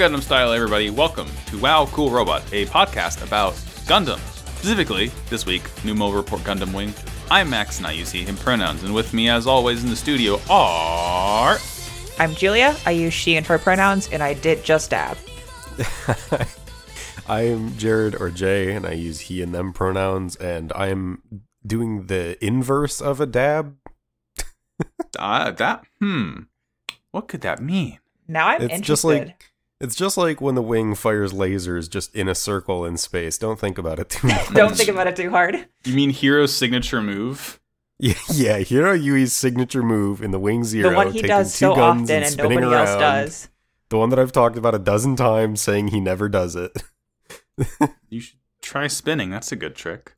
Oppa Gundam style, everybody. Welcome to Wow Cool Robot, a podcast about Gundam. Specifically, this week, New Mobile Report Gundam Wing. I'm Max, and I use he, him pronouns, and with me, as always, in the studio are. I'm Julia. I use she and her pronouns, and I did just dab. I'm Jared or Jay, and I use he and them pronouns, and I'm doing the inverse of a dab. Uh, that, hmm. What could that mean? Now I'm It's interested. just like it's just like when the wing fires lasers just in a circle in space. Don't think about it too much. Don't think about it too hard. You mean Heero's signature move? yeah, yeah, Heero Yuy's signature move in the Wing Zero, the one he does so guns often and spinning nobody else around. does. The one that I've talked about a dozen times, saying he never does it. You should try spinning. That's a good trick.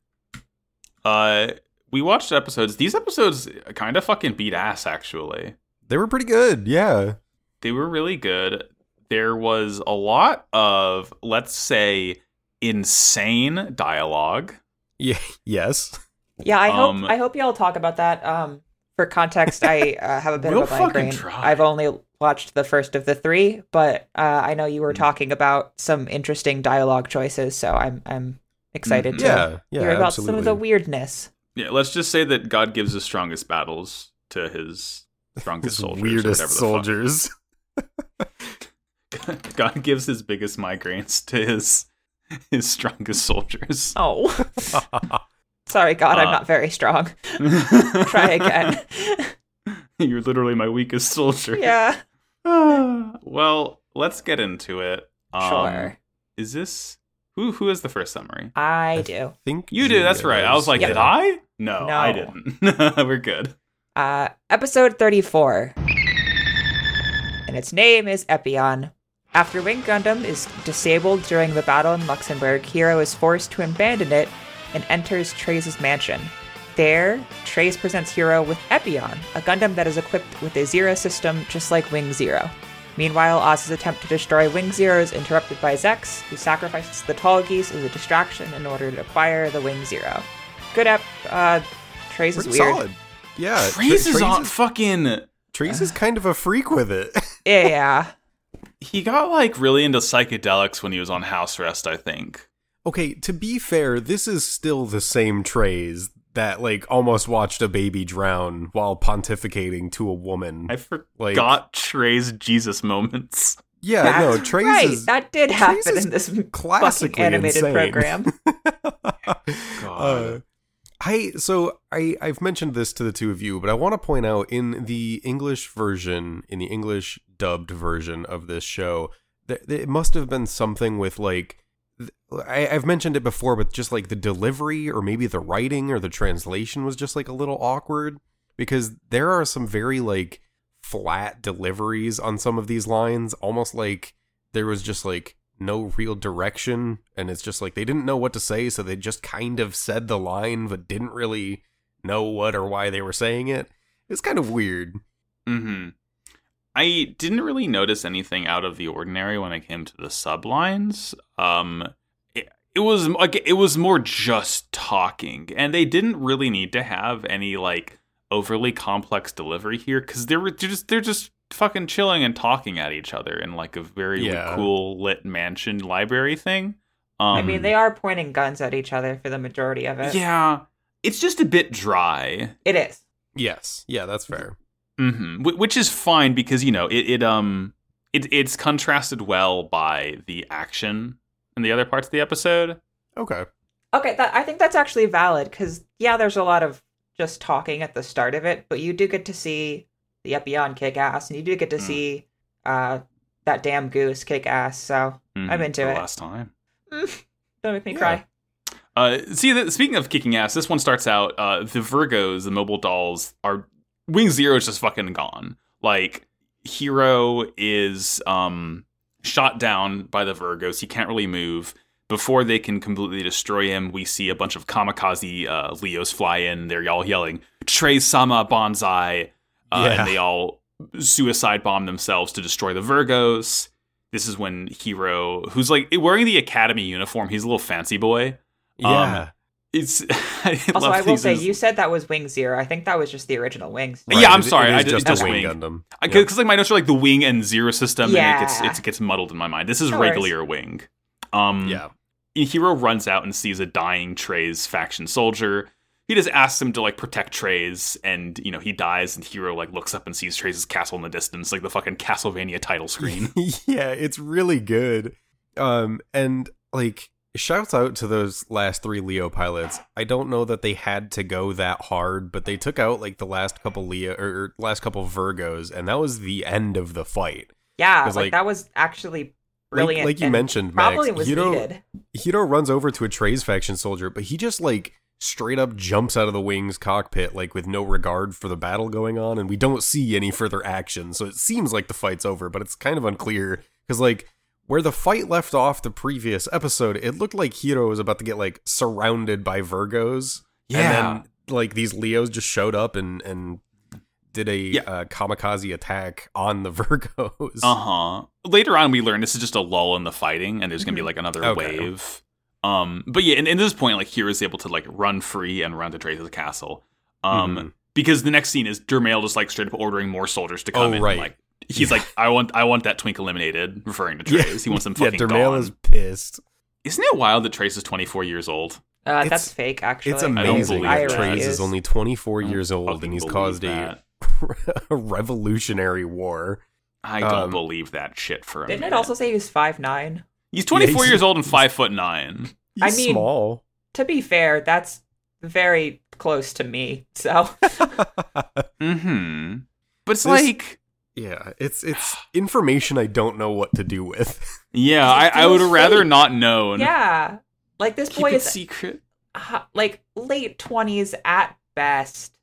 Uh, we watched episodes. These episodes kind of fucking beat ass, actually. They were pretty good, yeah. They were really good. There was a lot of, let's say, insane dialogue. Yeah, yes. Yeah, I Um, hope I hope y'all talk about that. Um, for context, I uh, have a bit We'll of a fucking migraine. I've only watched the first of the three, but uh, I know you were talking about some interesting dialogue choices, so I'm I'm excited Mhm. to Yeah, yeah, hear about absolutely. some of the weirdness. Yeah, let's just say that God gives the strongest battles to his strongest His soldiers. weirdest whatever the fuck. soldiers. God gives his biggest migraines to his his strongest soldiers. Oh, sorry, God, I'm Uh, not very strong. Try again. You're literally my weakest soldier. yeah, well, let's get into it. Um, sure. Is this who? Who is the first summary? I do. think You do. That's right. I was like, Yeah. did I? No, No. I didn't. We're good. Uh, episode 34. And its name is Epion. After Wing Gundam is disabled during the battle in Luxembourg, Heero is forced to abandon it and enters Treize's mansion. There, Treize presents Heero with Epyon, a Gundam that is equipped with a Zero system just like Wing Zero. Meanwhile, Oz's attempt to destroy Wing Zero is interrupted by Zechs, who sacrifices the Tallgeese as a distraction in order to acquire the Wing Zero. Good ep. Uh, Treize is Pretty weird. solid. Yeah, Treize is on fucking. Treize is kind of a freak with it. Yeah. He got like really into psychedelics when he was on house arrest. I think. okay, to be fair, this is still the same Treize that like almost watched a baby drown while pontificating to a woman. I forgot Like- Treize Jesus moments. yeah, no, That's Treize right. is that did happen in this fucking classically animated insane. program. Uh, I so I I've mentioned this to the two of you, but I want to point out in the English version, in the English dubbed version of this show, that it must have been something with like I, I've mentioned it before, but just like the delivery or maybe the writing or the translation was just like a little awkward because there are some very like flat deliveries on some of these lines, almost like there was just like no real direction and it's just like they didn't know what to say so they just kind of said the line but didn't really know what or why they were saying it. It's kind of weird. Hmm I didn't really notice anything out of the ordinary when it came to the sublines. Um, it, was like it was more just talking, and they didn't really need to have any like overly complex delivery here because they're just they're just fucking chilling and talking at each other in like a very Yeah. cool lit mansion library thing. Um, I mean, they are pointing guns at each other for the majority of it. yeah, it's just a bit dry. It is. yes yeah that's fair hmm which is fine because you know it, it um it, it's contrasted well by the action in the other parts of the episode. okay Okay, that, I think that's actually valid because, yeah, there's a lot of just talking at the start of it, but you do get to see the Epyon kick ass, and you do get to Mm. see uh, that damn goose kick ass, so Mhm, I'm into for it. Last time. mm, don't make me Yeah. cry. Uh, see, th- speaking of kicking ass, this one starts out. Uh, the Virgos, the mobile dolls, are Wing Zero is just fucking gone. Like Heero is um shot down by the Virgos. He can't really move. Before they can completely destroy him, we see a bunch of kamikaze uh, Leos fly in. They're all yelling "Treize Sama Banzai," uh, Yeah. and they all suicide bomb themselves to destroy the Virgos. This is when Heero, who's like wearing the Academy uniform, he's a little fancy boy. Um, yeah it's I Also, love I will say, is- you said that was Wing Zero. I think that was just the original Wings. Yeah, I'm it- sorry, It I just just a wing wing. Gundam. because Yep. like my notes are like the wing and zero system, and it gets Yeah. it gets muddled in my mind. This is No worries. regular wing. Um, yeah. Heero runs out and sees a dying Treize faction soldier. He just asks him to like protect Treize, and you know he dies. And Heero like looks up and sees Treize castle in the distance, like the fucking Castlevania title screen. yeah, it's really good. Um, and like shouts out to those last three Leo pilots. I don't know that they had to go that hard, but they took out like the last couple Leo or last couple Virgos, and that was the end of the fight. Yeah, like, like- that was actually brilliant. like, you and mentioned, probably Max, was Heero, needed. Heero runs over to a Treize faction soldier, but he just like straight up jumps out of the wing's cockpit like with no regard for the battle going on and we don't see any further action so it seems like the fight's over but it's kind of unclear because like where the fight left off the previous episode it looked like hiro was about to get like surrounded by virgos Yeah. and then like these leos just showed up and and did a Yeah. uh, kamikaze attack on the virgos Uh huh. Later on, we learn this is just a lull in the fighting, and there's gonna be Mhm. like another Okay. wave. Um, but yeah, and, and at this point, like Heero's able to like run free and run to Treize's castle. Um, Mhm. because the next scene is Dermail just like straight up ordering more soldiers to come Oh, in. right. Like he's Yeah. like, I want, I want that twink eliminated, referring to Yeah. Treize. He wants them yeah fucking Dermail gone. is pissed Isn't it wild that Treize is 24 years old? Uh, It's- that's fake, actually. It's don't amazing believe that that. Treize is only 24 years old and he's caused a, that. a revolutionary war. I don't Um, believe that shit for a minute. Didn't minute. it also say he was five nine? He's 24 he's- years old and five foot nine. He's I mean- small. To be fair, that's very close to me. So Mm-hmm. But it's This- like, yeah, it's it's information I don't know what to do with. yeah, I, I would feels have rather not know. yeah, like this Keep boy it is secret. uh, like late twenties at best,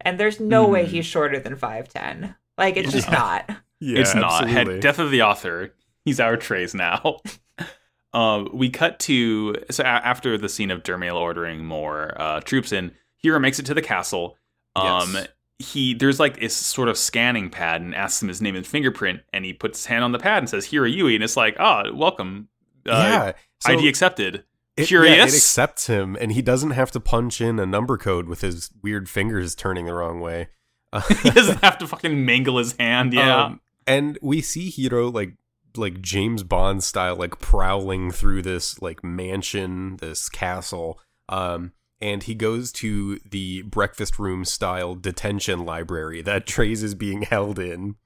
and there's no way Mhm. he's shorter than five ten. Like it's just not. yeah, it's not. absolutely. Had death of the author. He's our Treize now. um, we cut to so a- after the scene of Dermail ordering more uh, troops in. Heero makes it to the castle. Um, Yes. he there's like this sort of scanning pad and asks him his name and fingerprint, and he puts his hand on the pad and says Heero Yuy, and it's like, ah, welcome. Uh, yeah, so ID accepted. it, curious. Yeah, it accepts him, and he doesn't have to punch in a number code with his weird fingers turning the wrong way. Uh, he doesn't have to fucking mangle his hand. Yeah. Um, and we see Heero like like James Bond style like prowling through this like mansion, this castle. Um and he goes to the breakfast room style detention library that Treize is being held in.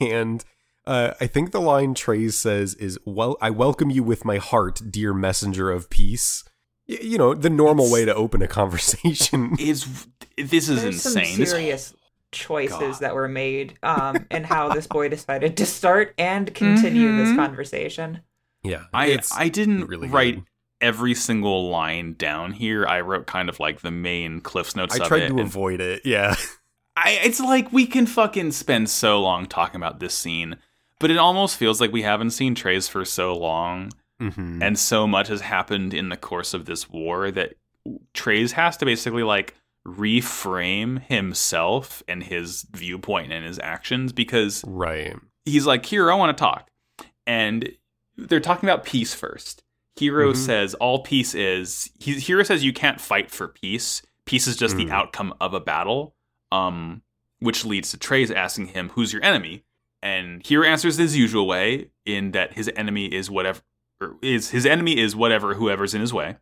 And uh, I think the line Treize says is, "Well, I welcome you with my heart, dear messenger of peace." Y- You know, the normal It's- way to open a conversation. is this is There's insane. some This- serious choices God. that were made, um, and how this boy decided to start and continue this Mhm. conversation. yeah, I I didn't really write good. every single line down here. I wrote kind of like the main cliffs notes. I of tried it, to avoid it. Yeah. I, it's like we can fucking spend so long talking about this scene, but it almost feels like we haven't seen Treize for so long, Mm-hmm. and so much has happened in the course of this war that Treize has to basically like reframe himself and his viewpoint and his actions because Right. he's like, Heero, I want to talk. And they're talking about peace first. Heero Mhm. says all peace is he, Heero says you can't fight for peace. Peace is just Mm. the outcome of a battle. Um, which leads to Treize asking him, Who's your enemy? And Heero answers his usual way, in that his enemy is whatever is his enemy is whatever whoever's in his way.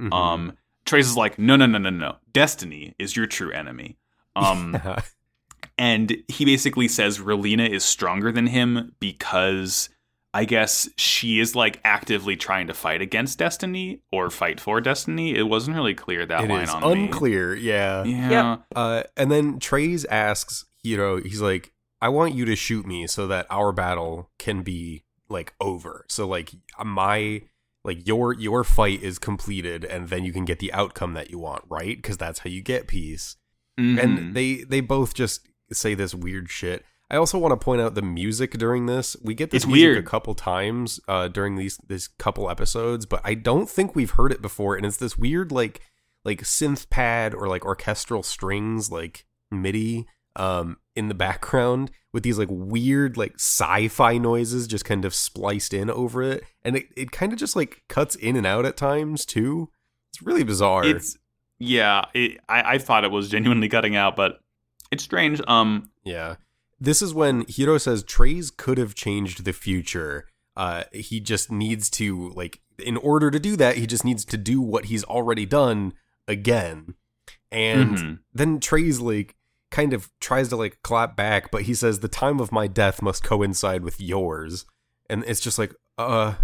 Mhm. Um Treize is like, No, no, no, no, no. Destiny is your true enemy. Um and he basically says Relena is stronger than him because I guess she is like actively trying to fight against Destiny or fight for Destiny. It wasn't really clear that it line is on me. It is unclear. Yeah. Yeah. Yep. Uh, and then Treize asks Heero, he's like, I want you to shoot me so that our battle can be like over. So like my like your your fight is completed and then you can get the outcome that you want, right? Because that's how you get peace. Mhm. And they they both just say this weird shit. I also want to point out the music during this. We get this It's music weird. a couple times uh, during these this couple episodes, but I don't think we've heard it before. And it's this weird like like synth pad or like orchestral strings like MIDI um in the background with these like weird like sci-fi noises just kind of spliced in over it and it, it kind of just like cuts in and out at times too It's really bizarre. It's yeah. It, I I thought it was genuinely cutting out, but it's strange. Um, Yeah. This is when Heero says Treize could have changed the future. Uh, he just needs to, like, in order to do that, he just needs to do what he's already done again. And mhm. then Treize, like, kind of tries to, like, clap back, but he says, The time of my death must coincide with yours. And it's just like, uh,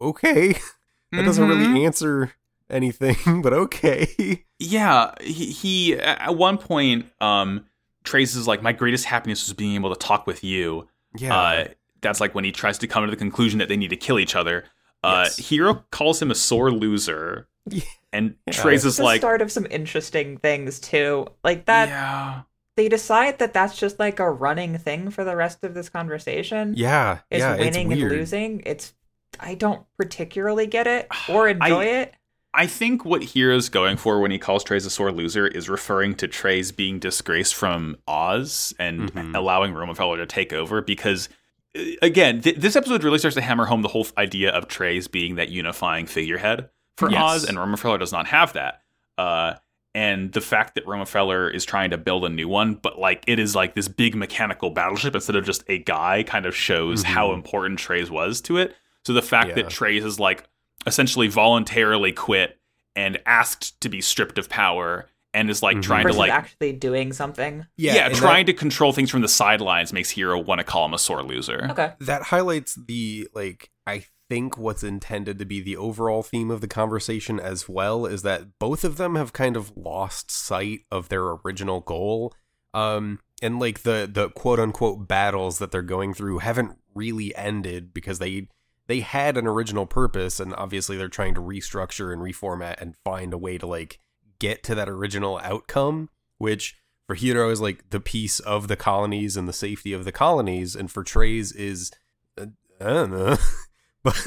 okay. that doesn't really answer anything, but okay. Yeah, he, he at one point um traces like my greatest happiness was being able to talk with you. Yeah. Uh that's like when he tries to come to the conclusion that they need to kill each other. Uh Yes. Heero calls him a sore loser. Yeah. And Yeah. Treize It's is the like start of some interesting things too. Like that, Yeah. they decide that that's just like a running thing for the rest of this conversation. yeah. is yeah. winning it's and losing. It's I don't particularly get it or enjoy it. I think what Heero's going for when he calls Treize a sore loser is referring to Treize being disgraced from Oz and Mhm. allowing Romefeller to take over because uh, again, th- this episode really starts to hammer home the whole idea of Treize being that unifying figurehead for Yes. Oz, and Romefeller does not have that. Uh, and the fact that Romefeller is trying to build a new one, but like it is like this big mechanical battleship instead of just a guy, kind of shows how Mhm. important Treize was to it. So the fact Yeah. that Treize is like essentially voluntarily quit and asked to be stripped of power and is like Mhm. trying to like actually doing something. yeah, and trying to control things from the sidelines makes Heero want to call him a sore loser. Okay. that highlights the like i think what's intended to be the overall theme of the conversation as well is that both of them have kind of lost sight of their original goal. Um and like the the quote unquote battles that they're going through haven't really ended because they they had an original purpose and obviously they're trying to restructure and reformat and find a way to like get to that original outcome which for Heero is like the peace of the colonies and the safety of the colonies, and for Treize is uh, I don't know, but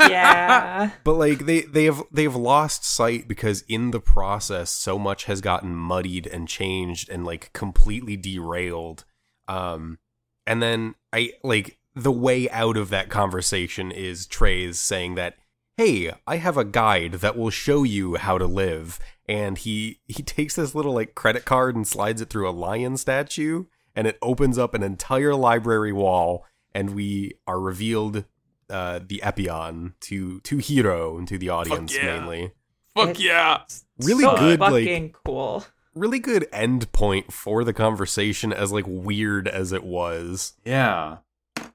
Yeah. but like they they have they have lost sight because in the process so much has gotten muddied and changed and like completely derailed. Um, and then I like the way out of that conversation is Treize saying that hey, I have a guide that will show you how to live. And he he takes this little like credit card and slides it through a lion statue, and it opens up an entire library wall, and we are revealed uh, the Epyon to to Heero and to the audience yeah. mainly. Fuck It's yeah. Really so good, like- cool. Really good end point for the conversation, as like weird as it was. Yeah.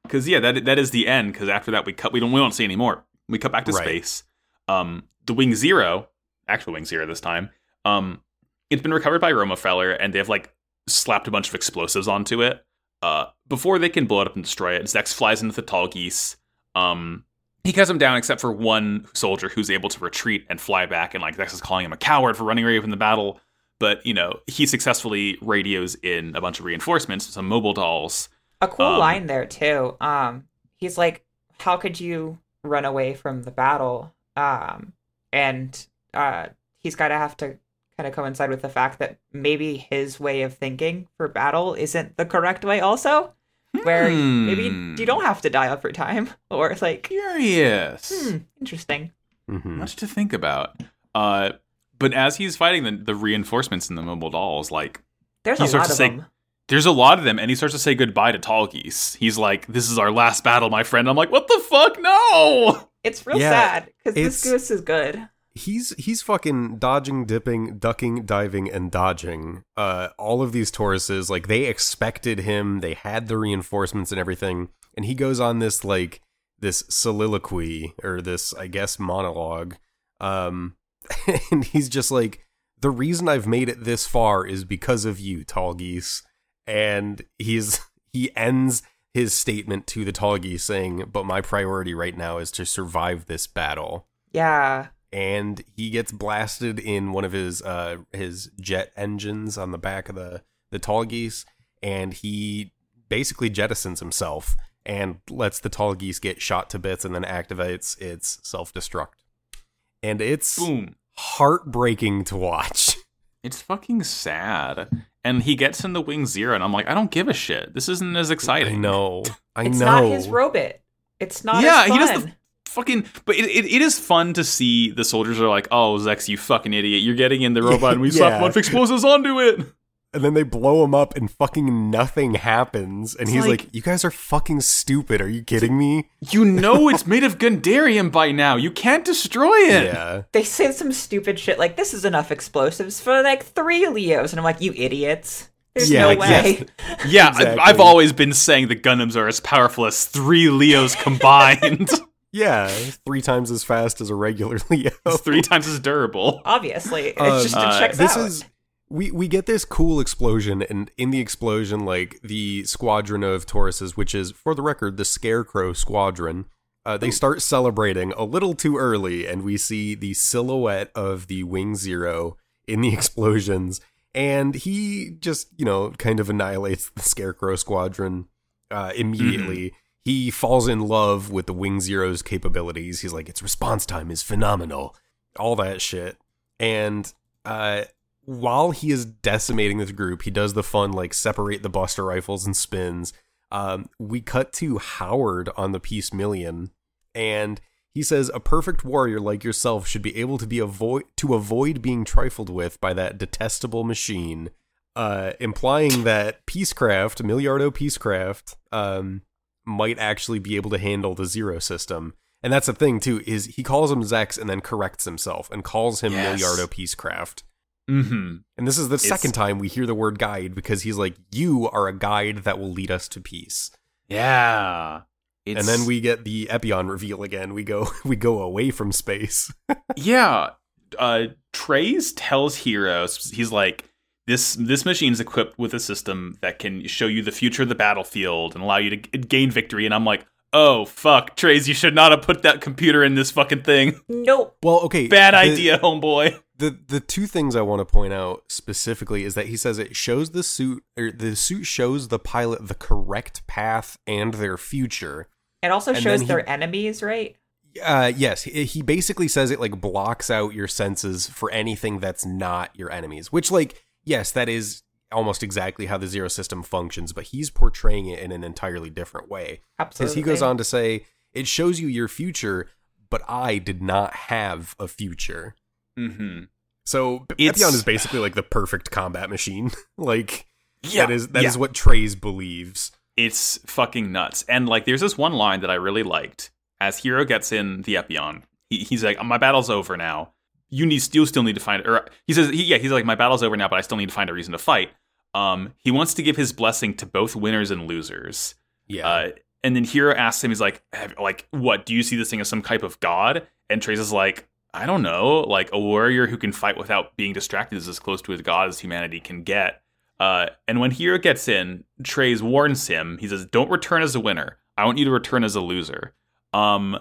Cuz yeah, that that is the end cuz after that we cut we don't we don't see anymore. We cut back to Right. space. Um the Wing 0, actual Wing 0 this time. Um it's been recovered by Romefeller, and they've like slapped a bunch of explosives onto it. Uh before they can blow it up and destroy it, Zechs flies into the Tallgeese. Um he cuts him down except for one soldier who's able to retreat and fly back and like Zechs is calling him a coward for running away from the battle. But, you know, he successfully radios in a bunch of reinforcements, some mobile dolls. A cool Um, line there too. Um, he's like, "How could you run away from the battle?" Um, and uh, he's got to have to kind of coincide with the fact that maybe his way of thinking for battle isn't the correct way. Also, where maybe Hmm. you don't have to die every time, or like, Curious. hmm, interesting. Mhm. Much to think about. Uh, but as he's fighting the, the reinforcements in the mobile dolls, like There's He a starts lot to of say- them. there's a lot of them, and he starts to say goodbye to Tallgeese. He's like, "This is our last battle, my friend." I'm like, "What the fuck? No!" It's real Yeah, sad because this goose is good. He's he's fucking dodging, dipping, ducking, diving, and dodging. Uh, all of these Tauruses, like they expected him. They had the reinforcements and everything, and he goes on this like this soliloquy or this, I guess, monologue. Um, and he's just like, the reason I've made it this far is because of you, Tallgeese. And he's he ends his statement to the Tallgeese saying, "But my priority right now is to survive this battle." Yeah, and he gets blasted in one of his uh his jet engines on the back of the the Tallgeese and he basically jettisons himself and lets the Tallgeese get shot to bits and then activates its self-destruct and it's Boom. heartbreaking to watch It's fucking sad. And he gets in the Wing Zero, and I'm like, I don't give a shit. This isn't as exciting. No, I know i it's know not his robot. It's not. Yeah, as he does fun. the- fucking but it, it, it is fun to see the soldiers are like oh Zechs you fucking idiot you're getting in the robot and we slap a Yeah. bunch of explosives onto it And then they blow him up and fucking nothing happens. And It's he's like- like, You guys are fucking stupid. Are you kidding me? you know it's made of gundanium by now you can't destroy it Yeah. They say some stupid shit like this is enough explosives for like three Leos, and I'm like, you idiots. There's Yeah, no like, way. yes. yeah I- Exactly. I've always been saying the gundams are as powerful as three leos combined Yeah. Three times as fast as a regular Leo. it's three times as durable Obviously, it's Um, just it uh, checks this out. is we we get this cool explosion and in the explosion like the squadron of tauruses which is for the record the scarecrow squadron uh, they start celebrating a little too early and we see the silhouette of the wing zero in the explosions and he just you know kind of annihilates the scarecrow squadron uh, immediately he falls in love with the wing zero's capabilities he's like its response time is phenomenal all that shit and uh while he is decimating this group, he does the fun like separate the Buster rifles and spins. Um, we cut to Howard on the Peacemillion, and he says a perfect warrior like yourself should be able to be avoid to avoid being trifled with by that detestable machine. Uh, implying that Peacecraft, Milliardo Peacecraft, um, might actually be able to handle the Zero system. And that's the thing too is he calls him Zechs and then corrects himself and calls him Yes. Milliardo Peacecraft. mm-hmm And this is the It's- second time we hear the word guide because he's like, You are a guide that will lead us to peace. yeah and then we get the Epyon reveal again. We go we go away from space. Yeah, uh, Treize tells Heero's he's like this. This machine's equipped with a system that can show you the future of the battlefield and allow you to g- gain victory. And I'm like, oh fuck, Treize, you should not have put that computer in this fucking thing. nope. well, okay. Bad the- idea, homeboy. The the two things I want to point out specifically is that he says it shows the suit or the suit shows the pilot the correct path and their future. It also And shows then he- their enemies, right? Uh, yes, he, he basically says it like blocks out your senses for anything that's not your enemies. Which, like, yes, that is almost exactly how the zero system functions, but he's portraying it in an entirely different way. Because Absolutely. he goes on to say, "It shows you your future, but I did not have a future." Mm-hmm. So It's- Epyon is basically like the perfect combat machine. like Yeah, that is that is yeah. what Treize believes. It's fucking nuts. And like, there's this one line that I really liked. As Heero gets in the Epyon, he, he's like, "My battle's over now. You need, you still need to find." Or he says, he, "Yeah, he's like, my battle's over now, but I still need to find a reason to fight." Um, he wants to give his blessing to both winners and losers. Yeah. Uh, and then Heero asks him, he's like, "Have- like, what? Do you see this thing as some type of god? And Treize is like, I don't know. Like, a warrior who can fight without being distracted is as close to a god as humanity can get. Uh, and when Heero gets in, Treize warns him. He says, "Don't return as a winner. I want you to return as a loser." Um,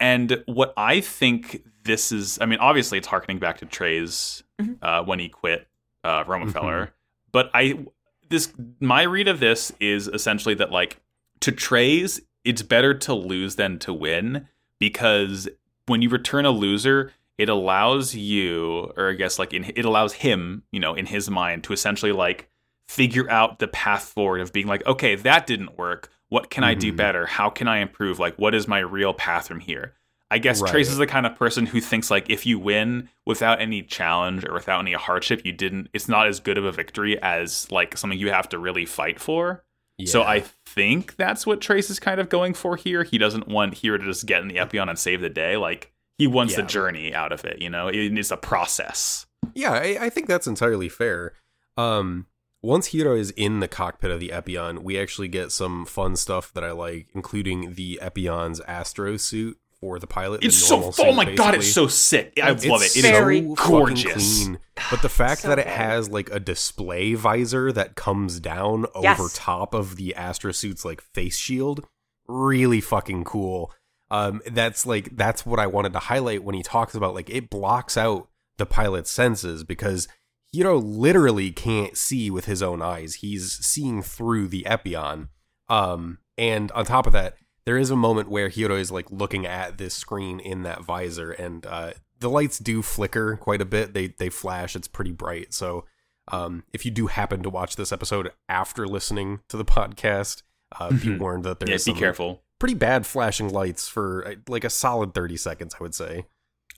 and what I think this is, I mean, obviously it's harkening back to Treize Mhm. uh, when he quit uh, Romefeller, but I this my read of this is essentially that like to Treize, it's better to lose than to win because when you return a loser, it allows you, or I guess like in, it allows him, you know, in his mind to essentially like figure out the path forward of being like, okay, that didn't work. What can I do Mhm. better? How can I improve? Like, what is my real path from here? I guess Right. Treize is the kind of person who thinks like if you win without any challenge or without any hardship, you didn't. It's not as good of a victory as like something you have to really fight for. So I think that's what Treize is kind of going for here. He doesn't want Heero to just get in the Epyon and save the day. Like he wants the journey out of it. You know, it is a process. Yeah, I, I think that's entirely fair. Um, once Heero is in the cockpit of the Epyon, we actually get some fun stuff that I like, including the Epyon's Astro suit for the pilot. the It's so. normal Oh suit, my god, it's so sick. I It's love it. It is very so gorgeous. fucking clean. But the fact So that it good. has like a display visor that comes down Yes. over top of the Astro suit's like face shield, really fucking cool. Um, that's like that's what I wanted to highlight when he talks about like it blocks out the pilot's senses because Heero literally can't see with his own eyes. He's seeing through the Epyon. Um, and on top of that, there is a moment where Heero is like looking at this screen in that visor, and uh, the lights do flicker quite a bit. They they flash. It's pretty bright. So um, if you do happen to watch this episode after listening to the podcast, uh, be Mhm. warned that Yeah, there's be some careful. pretty bad flashing lights for uh, like a solid 30 seconds, I would say.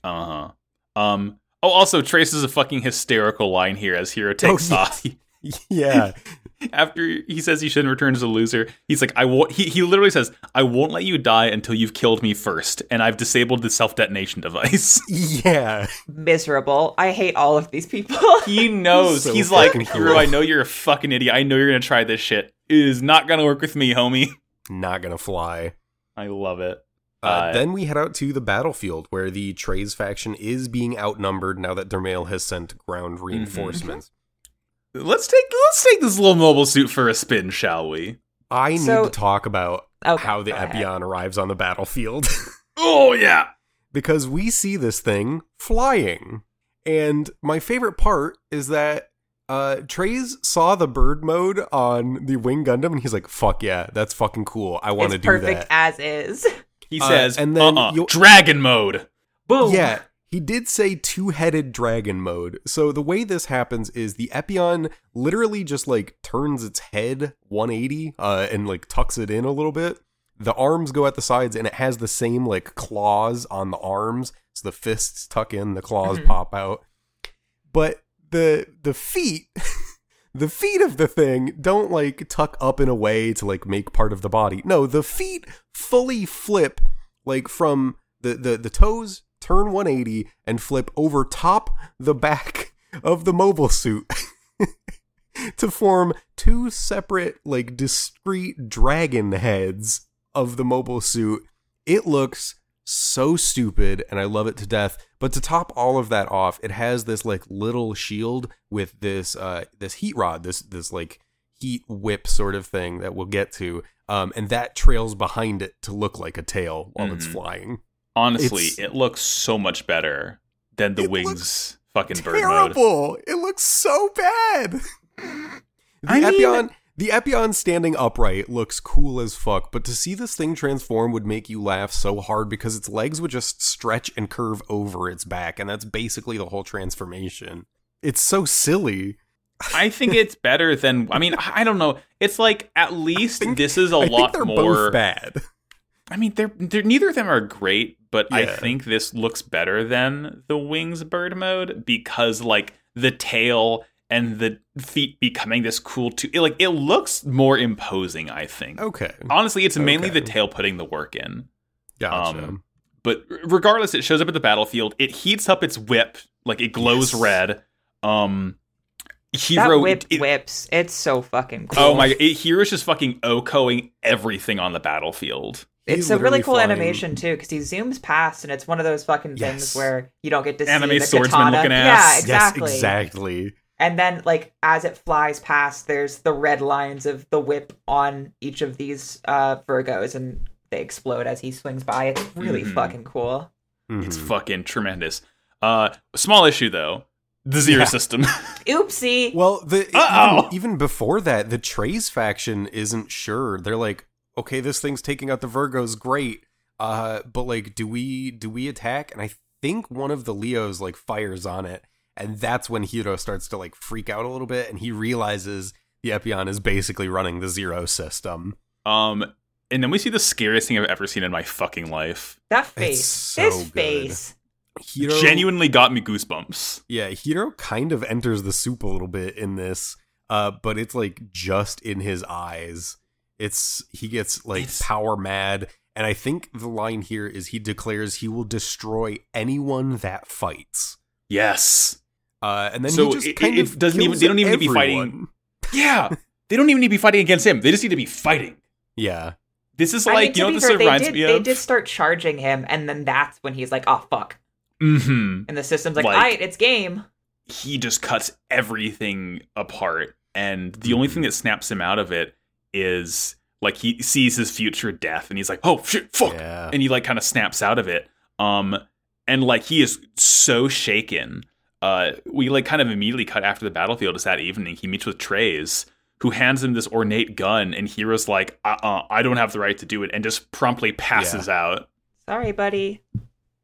Uh huh. Um. Oh, also, Treize is a fucking hysterical line here as Heero takes yeah. off. Yeah. After he says he shouldn't return as a loser, he's like, "I won't." He, he literally says, "I won't let you die until you've killed me first, and I've disabled the self detonation device." yeah. Miserable. I hate all of these people. he knows. So he's like, fucking "Heero, cool. I know you're a fucking idiot. I know you're gonna try this shit. It is not gonna work with me, homie." Not gonna fly. I love it. Uh, Uh, then we head out to the battlefield where the Treize faction is being outnumbered now that Dermail has sent ground Mm-hmm. reinforcements. Let's take let's take this little mobile suit for a spin, shall we? I need So- to talk about Okay, how the go ahead. Epyon arrives on the battlefield. Oh yeah. because we see this thing flying. And my favorite part is that uh Treize saw the bird mode on the Wing Gundam and he's like, fuck yeah, that's fucking cool. I want to it's do perfect that. Perfect as is. He Uh, says, and then uh-uh, you'll- dragon mode. Boom. Yeah, he did say two headed dragon mode. So the way this happens is the Epyon literally just like turns its head 180 uh, and like tucks it in a little bit. The arms go at the sides and it has the same like claws on the arms. So the fists tuck in, the claws Mhm. pop out. But the the feet the feet of the thing don't like tuck up in a way to like make part of the body. No, the feet fully flip like from the the, the toes turn 180 and flip over top the back of the mobile suit to form two separate like discrete dragon heads of the mobile suit. It looks so stupid and I love it to death. But to top all of that off, it has this like little shield with this uh this heat rod, this this like heat whip sort of thing that we'll get to. Um and that trails behind it to look like a tail while it's Mhm. flying. Honestly, It's- it looks so much better than the It wings looks fucking bird mode. Terrible. It looks so bad. The I mean- Epyon the Epyon standing upright looks cool as fuck, but to see this thing transform would make you laugh so hard because its legs would just stretch and curve over its back, and that's basically the whole transformation. It's so silly. I think it's better than. I mean, I don't know. It's like at least think- this is a I lot think they're more. both bad. I mean, they're, they're neither of them are great, but I think this looks better than the wings bird mode because like the tail and the feet becoming this cool too. It, like it looks more imposing. I think. Okay. Honestly, it's mainly the tail putting the work in. Gotcha. Um, But regardless, it shows up at the battlefield. It heats up its whip, like it glows Yes. red. Um, That hero whip it- whips. It's so fucking cool. Oh my! It, Heero's just fucking okoing everything on the battlefield. It's He's a really cool flying- animation too, because he zooms past, and it's one of those fucking things where you don't get to Anime see the swordsman katana. looking Yeah, exactly. Yes, exactly. And then, like as it flies past, there's the red lines of the whip on each of these uh, Virgos, and they explode as he swings by. It's really Mhm. fucking cool. It's Mhm. fucking tremendous. Uh, small issue though. The zero Yeah. system. Oopsie. Well, the even, even before that, the Treize faction isn't sure. They're like, okay, this thing's taking out the Virgos, great. Uh, but like, do we do we attack? And I think one of the Leos like fires on it, and that's when Heero starts to like freak out a little bit, and he realizes the Epyon is basically running the zero system. um, and then we see the scariest thing I've ever seen in my fucking life. that face. so this good. face. Heero Genuinely got me goosebumps. Yeah, Heero kind of enters the soup a little bit in this, uh, but it's like just in his eyes. It's he gets like It's- power mad, and I think the line here is he declares he will destroy anyone that fights. Yes. Uh, and then So he just it- kind it of doesn't even- kills they don't even need to be fighting- Yeah. they don't even need to be fighting against him. They just need to be fighting. Yeah, This is I like mean, you know be what fair, this they reminds did, me they did start charging him, and then that's when he's like, "Oh fuck!" Hmm And the system's like, Like- "All right, it's game." he just cuts everything apart and the only thing that snaps him out of it is like he sees his future death and he's like oh shit fuck yeah. and he like kind of snaps out of it um and like he is so shaken uh we like kind of immediately cut after the battlefield is that evening he meets with Treize who hands him this ornate gun and Heero's like uh-uh I don't have the right to do it and just promptly passes out Sorry, buddy.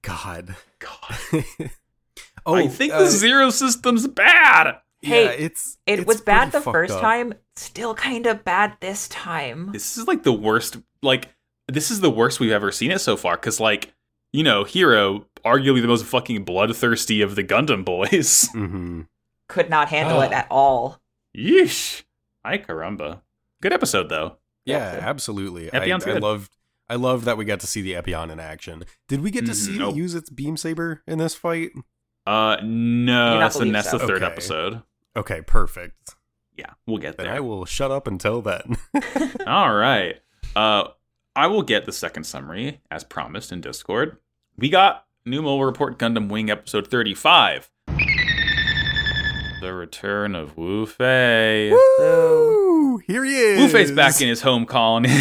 God. God oh, I think uh, the zero system's bad Hey, yeah, it's It it's was bad the first up. time. Still kind of bad this time. This is like the worst. Like this is the worst we've ever seen it so far. Because like you know, Heero, arguably the most fucking bloodthirsty of the Gundam boys. hmm Could not handle it Ah. at all. Yeesh. Ay caramba. Good episode though. Yeah, Yeah. absolutely. I, Epyon's I loved. I love that we got to see the Epyon in action. Did we get to Mhm. see Nope. it use its beam saber in this fight? Uh, no, that's the believe that's so. the third Okay. episode. Okay, perfect. Yeah, we'll get Then there. I will shut up until then. All right. Uh, I will get the second summary as promised in Discord. We got New Mobile Report Gundam Wing episode 35. The return of Wu Fei. Woo! Here he is. Wu Fei's back in his home colony.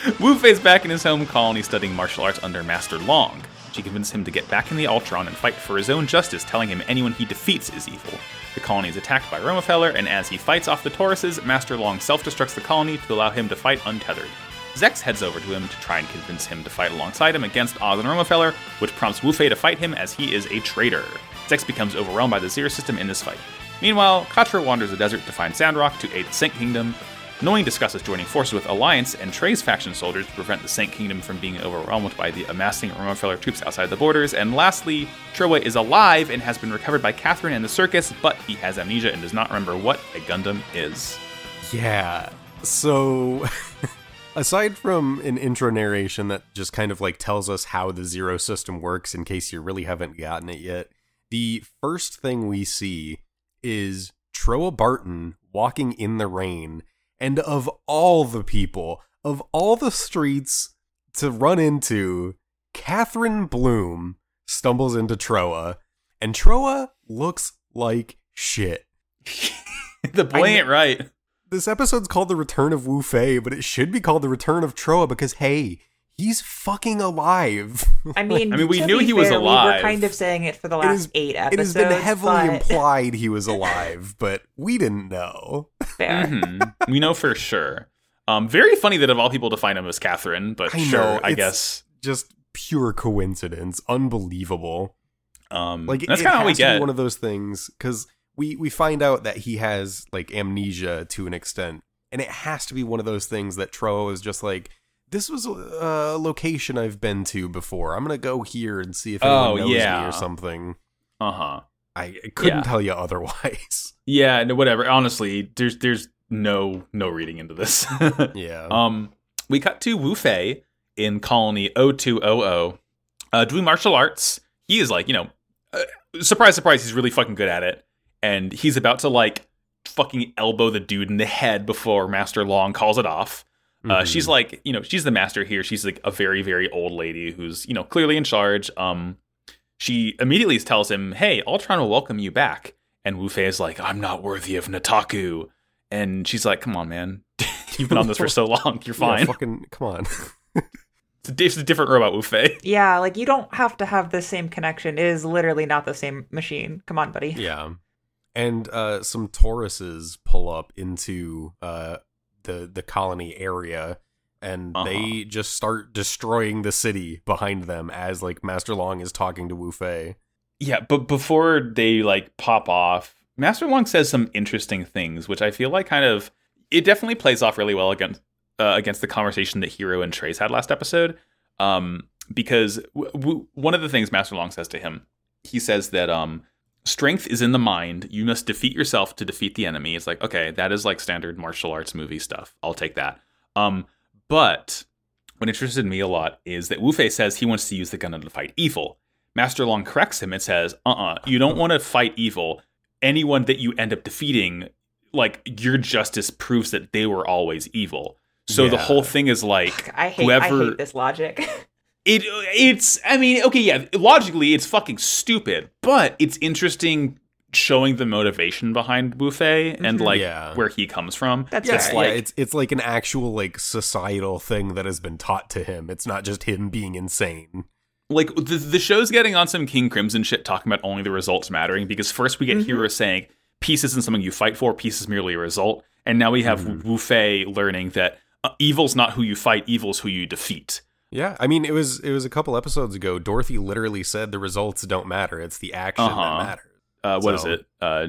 Wu Fei's back in his home colony studying martial arts under Master Long. She convinces him to get back in the Altron and fight for his own justice, telling him anyone he defeats is evil. The colony is attacked by Romefeller, and as he fights off the Tauruses, Master Long self destructs the colony to allow him to fight untethered. Zechs heads over to him to try and convince him to fight alongside him against Oz and Romefeller, which prompts Wu Fei to fight him as he is a traitor. Zex becomes overwhelmed by the Zero system in this fight. Meanwhile, Quatre wanders the desert to find Sandrock to aid the Sanc Kingdom. Noin discusses joining forces with Alliance and Treize faction soldiers to prevent the Sanc Kingdom from being overwhelmed by the amassing Romefeller troops outside the borders. And lastly, Trowa is alive and has been recovered by Catherine and the circus, but he has amnesia and does not remember what a Gundam is. Yeah. So, aside from an intro narration that just kind of like tells us how the zero system works in case you really haven't gotten it yet, the first thing we see is Trowa Barton walking in the rain. And of all the people, of all the streets to run into, Catherine Bloom stumbles into Trowa, and Trowa looks like shit. the boy ain't right. This episode's called The Return of Wu Fei, but it should be called The Return of Trowa because, hey, he's fucking alive. I mean, I mean, we knew be he was alive. We alive. were kind of saying it for the last is- eight it has been heavily but implied he was alive, but we didn't know. Fair. Mhm. we know for sure. Um, very funny that of all people to find him as Catherine, but I sure, know, I guess. Just pure coincidence. Unbelievable. Um, Like, that's kind of how we has to be get. one of those things because we, we find out that he has, like, amnesia to an extent. And it has to be one of those things that Trowa is just like, this was a a location I've been to before. I'm going to go here and see if anyone Oh, knows me yeah. or something. Uh huh. I I couldn't Yeah. tell you otherwise. Yeah, no, whatever. Honestly, there's there's no no reading into this. yeah. um, we cut to Wu Fei in Colony 0200, uh, doing martial arts. He is like, you know, uh, surprise, surprise, he's really fucking good at it, and he's about to like fucking elbow the dude in the head before Master Long calls it off. Uh, Mhm. she's like, you know, she's the master here. She's like a very, very old lady who's, you know, clearly in charge. Um, she immediately tells him, "Hey, Altron will welcome you back." And Wu Fei is like, "I'm not worthy of Nataku," and she's like, "Come on, man, you've been on this for so long. You're Yeah, fine." fucking come on. It's, a, it's a different robot, Wu Fei. Yeah, like you don't have to have the same connection. It is literally not the same machine. Come on, buddy. yeah. And uh some Tauruses pull up into uh the the colony area and Uh-huh. they just start destroying the city behind them as like Master Long is talking to Wu Fei. Yeah, but before they like pop off, Master Long says some interesting things, which I feel like kind of it definitely plays off really well against uh, against the conversation that Heero and Treize had last episode. Um, because w- w- one of the things Master Long says to him, he says that um, strength is in the mind. You must defeat yourself to defeat the enemy. It's like okay, that is like standard martial arts movie stuff. I'll take that. Um, but what interested me a lot is that Wu Fei says he wants to use the gun to fight evil. Master Long corrects him and says, "Uh, uh you don't want to fight evil. Anyone that you end up defeating, like your justice proves that they were always evil. So the whole thing is like I hate. whoever I hate this logic. it. It's. I mean, okay, yeah. Logically, it's fucking stupid, but it's interesting showing the motivation behind Wu Fei and Mhm. like Yeah. where he comes from. That's Yeah, It's like- yeah, it's it's like an actual like societal thing that has been taught to him. It's not just him being insane. like the, the show's getting on some King Crimson shit talking about only the results mattering because first we get Mhm. Heero saying peace isn't something you fight for, peace is merely a result. And now we have Mhm. Wu Fei learning that uh, evil's not who you fight, evil's who you defeat. Yeah, I mean, it was it was a couple episodes ago. Dorothy literally said the results don't matter; it's the action Uh-huh. that matters. Uh, what is So- it? Uh,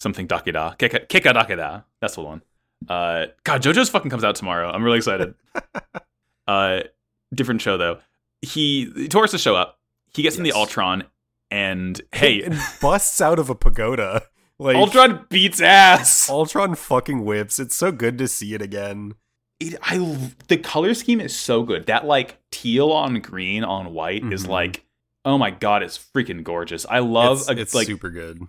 something Dakida. Kika, Kika Dakida. That's the one. Uh, God, JoJo's fucking comes out tomorrow. I'm really excited. uh, different show though. He Taurus show up. He gets in the Altron, and hey, and busts out of a pagoda. Like Altron beats ass. Altron fucking whips. It's so good to see it again. It, I the color scheme is so good. That like teal on green on white is Mhm. like, oh my god, it's freaking gorgeous. I love it's, a, it's like super good.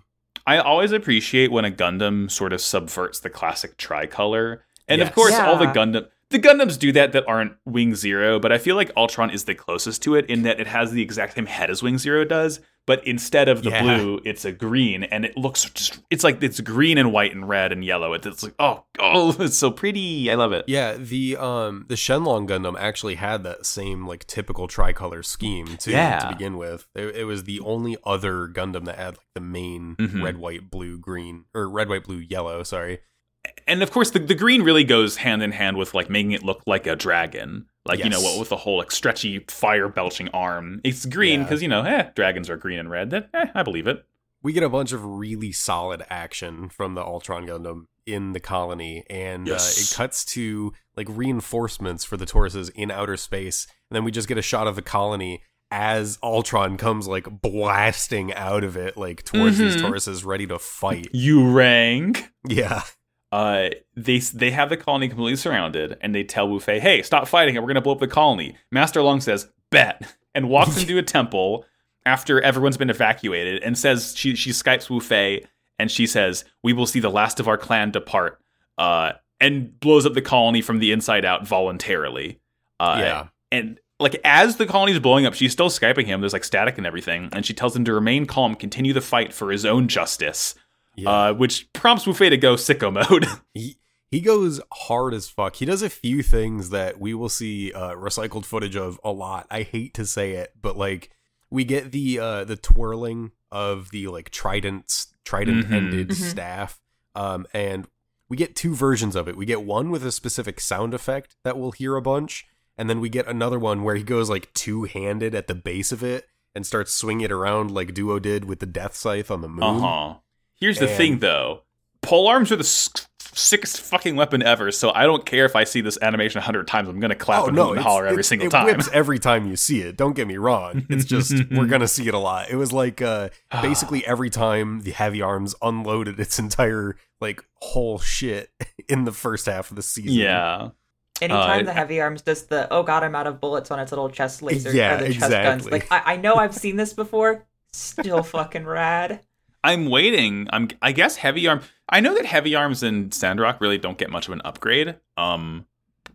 I always appreciate when a Gundam sort of subverts the classic tricolor. And of Yes. course, all the Yeah. Gundam the Gundams do that that aren't Wing Zero, but I feel like Altron is the closest to it in that it has the exact same head as Wing Zero does, but instead of the Yeah. blue, it's a green, and it looks just it's like it's green and white and red and yellow. It's, like oh oh, it's so pretty. I love it. Yeah, the um the Shenlong Gundam actually had that same like typical tricolor scheme too Yeah. to begin with. It, it was the only other Gundam that had like the main Mhm. red, white, blue, green or red, white, blue, yellow. Sorry. and of course the, the green really goes hand in hand with like making it look like a dragon like you know what with the whole like stretchy fire belching arm it's green Yeah. because you know eh, dragons are green and red that eh, i believe it We get a bunch of really solid action from the Altron Gundam in the colony, and uh, it cuts to like reinforcements for the Tauruses in outer space, and then we just get a shot of the colony as Altron comes like blasting out of it, like towards these Mhm. Tauruses ready to fight. you rang Yeah. Uh they they have the colony completely surrounded and they tell Wu Fei, hey stop fighting and we're gonna blow up the colony. Master long says bet and walks into a temple after everyone's been evacuated and says she she skypes Wu Fei and she says we will see the last of our clan depart uh and blows up the colony from the inside out voluntarily. Uh yeah. and like as the colony's blowing up she's still skyping him there's like static and everything and she tells him to remain calm continue the fight for his own justice Yeah. uh, which prompts Wu Fei to go sicko mode. he he goes hard as fuck. He does a few things that we will see uh, recycled footage of a lot. I hate to say it, but like we get the uh, the twirling of the like trident trident ended Mhm. staff, um, and we get two versions of it. We get one with a specific sound effect that we'll hear a bunch, and then we get another one where he goes like two handed at the base of it and starts swinging it around like Duo did with the Death Scythe on the moon. Uh huh. Here's the And- thing, though. Pole arms are the s- sickest fucking weapon ever. So I don't care if I see this animation a hundred times. I'm gonna clap and, hoot and Oh, it's- holler every single it time. whips every time you see it. Don't get me wrong. It's just we're gonna see it a lot. It was like uh, basically every time the heavy arms unloaded its entire like whole shit in the first half of the season. yeah. Anytime Uh, the heavy arms does the oh god I'm out of bullets on its little chest laser Yeah, or the chest guns. Like I, I know I've seen this before. Still fucking rad. I'm waiting. I'm. I guess heavy arm. I know that heavy arms and Sandrock really don't get much of an upgrade. Um,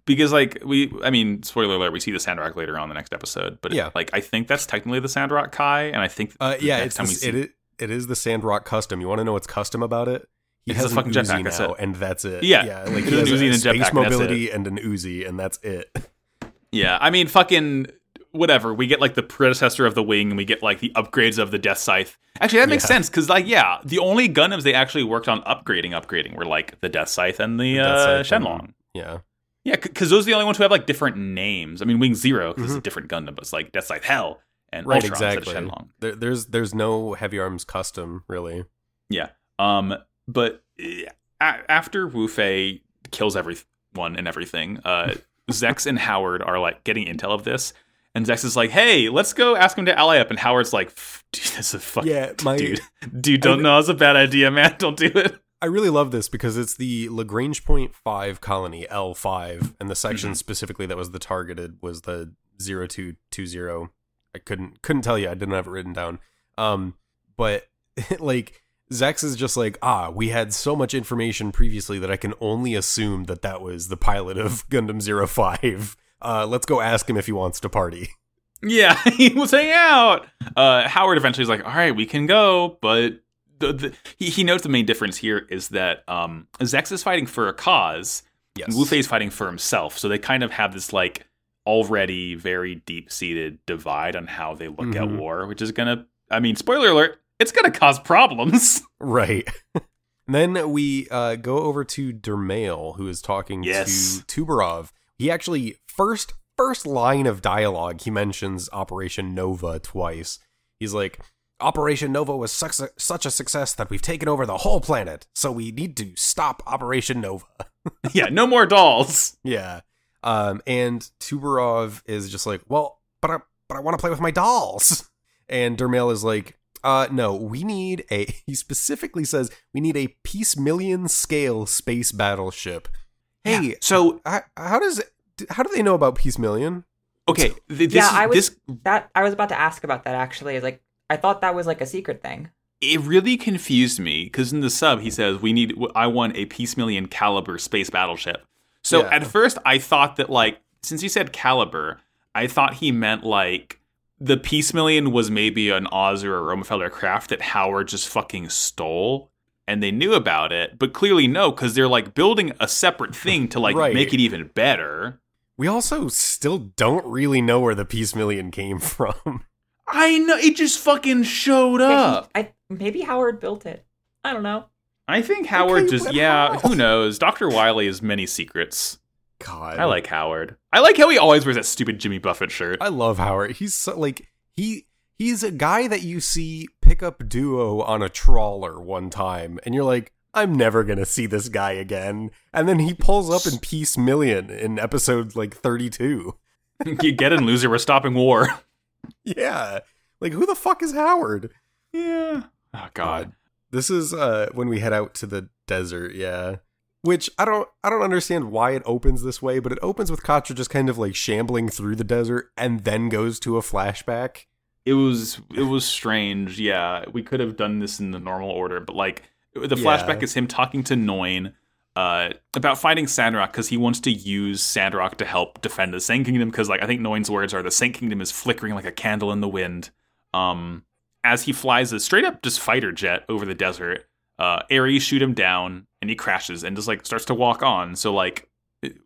because like we, I mean, spoiler alert, we see the Sandrock later on in the next episode. But Yeah. like I think that's technically the Sandrock Kai, and I think Uh, yeah, next it's time we this, see it, is, it is the Sandrock custom. You want to know what's custom about it? He It's has a fucking an jetpack, that's it. and that's it. Yeah, yeah, like he an has Uzi a and a space jetpack, and mobility and an Uzi, and that's it. Yeah, I mean, fucking whatever. We get like the predecessor of the wing, and we get like the upgrades of the Death Scythe. Actually, that makes Yeah. sense because, like, yeah, the only Gundams they actually worked on upgrading, upgrading were like the Death Scythe and the, The uh, Scythe and- Shenlong. Yeah, Yeah, because those are the only ones who have like different names. I mean, Wing Zero because it's a Mhm. different Gundam, but it's like Death Scythe Hell and right, Altron exactly. Shenlong. There, there's there's no heavy arms custom really. Yeah. Um, but uh, after Wu Fei kills everyone and everything, uh, Zechs and Howard are like getting intel of this. And Zechs is like, "Hey, let's go ask him to ally up." And Howard's like, "Dude, this is a fucking Yeah, my- dude. Dude, don't know. It's a bad idea, man. Don't do it." I really love this because it's the Lagrange Point 5 colony, L5, and the section Mhm. specifically that was the targeted was the 0220. I couldn't couldn't tell you. I didn't have it written down. Um but like Zechs is just like, "Ah, we had so much information previously that I can only assume that that was the pilot of Gundam 05. Uh let's go ask him if he wants to party." Yeah, he was hang out. Uh, Howard eventually is like, "All right, we can go," but the, the, he he notes the main difference here is that um, Zechs is fighting for a cause, Yes. and Wu Fei's fighting for himself. So they kind of have this like already very deep seated divide on how they look at Mhm. war, which is gonna. I mean, spoiler alert, it's gonna cause problems. Right. then we uh, go over to Dermail, who is talking Yes. to Tuberov. He actually first first line of dialogue he mentions Operation Nova twice. He's like, Operation Nova was such a, such a success that we've taken over the whole planet. So we need to stop Operation Nova. yeah, no more dolls. yeah. Um, and Tuberov is just like, well, but I, but I want to play with my dolls. And Dermail is like, uh, no, we need a. He specifically says we need a Peacemillion scale space battleship. Hey, Yeah, so how, how does it, how do they know about Peacemillion? okay, th- this yeah, is- I was this that I was about to ask about that actually. Is like I thought that was like a secret thing. it really confused me because in the sub he says we need I want a Peacemillion caliber space battleship. So Yeah. at first I thought that like since he said caliber, I thought he meant like the Peacemillion was maybe an Oz or a Romefeller craft that Howard just fucking stole and they knew about it, but clearly no because they're like building a separate thing to like Right. make it even better. We also still don't really know where the Peacemillion came from. I know it just fucking showed up. I maybe Howard built it. I don't know. I think Howard Okay, just yeah, how? who knows? Dr. Wiley has many secrets. God, I like Howard. I like how he always wears that stupid Jimmy Buffett shirt. I love Howard. He's so, like he he's a guy that you see pick up duo on a trawler one time, and you're like, I'm never gonna see this guy again. And then he pulls up in Peacemillion in episode like 32. you get it, loser. We're stopping war. Yeah, like who the fuck is Howard? Yeah. Oh God. This is uh when we head out to the desert, yeah. Which I don't I don't understand why it opens this way, but it opens with Quatre just kind of like shambling through the desert and then goes to a flashback. It was it was strange. Yeah, we could have done this in the normal order, but like the Yeah. flashback is him talking to Noin uh, about fighting Sandrock because he wants to use Sandrock to help defend the Sanc Kingdom. Because like I think Noin's words are the Sanc Kingdom is flickering like a candle in the wind. Um, as he flies a straight up just fighter jet over the desert, uh, Ares shoot him down and he crashes and just like starts to walk on. So like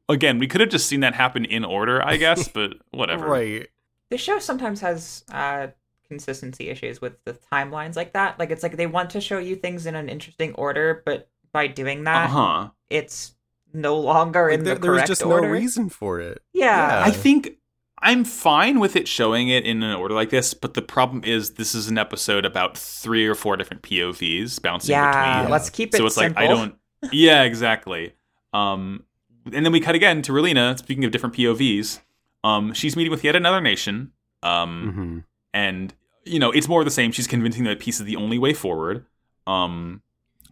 again, we could have just seen that happen in order, I guess, but whatever. Right. The show sometimes has uh, consistency issues with the timelines like that. Like it's like they want to show you things in an interesting order, but by doing that, huh. it's no longer Like, in there, the there was just order. no reason for it. Yeah. I think I'm fine with it showing it in an order like this, but the problem is this is an episode about three or four different POVs bouncing yeah, between. let's keep it so it's simple. like I don't. Yeah, exactly. Um, and then we cut again to Relena. Speaking of different POVs, um, she's meeting with yet another nation. Um, hmm and you know it's more of the same. She's convincing that peace is the only way forward. Um,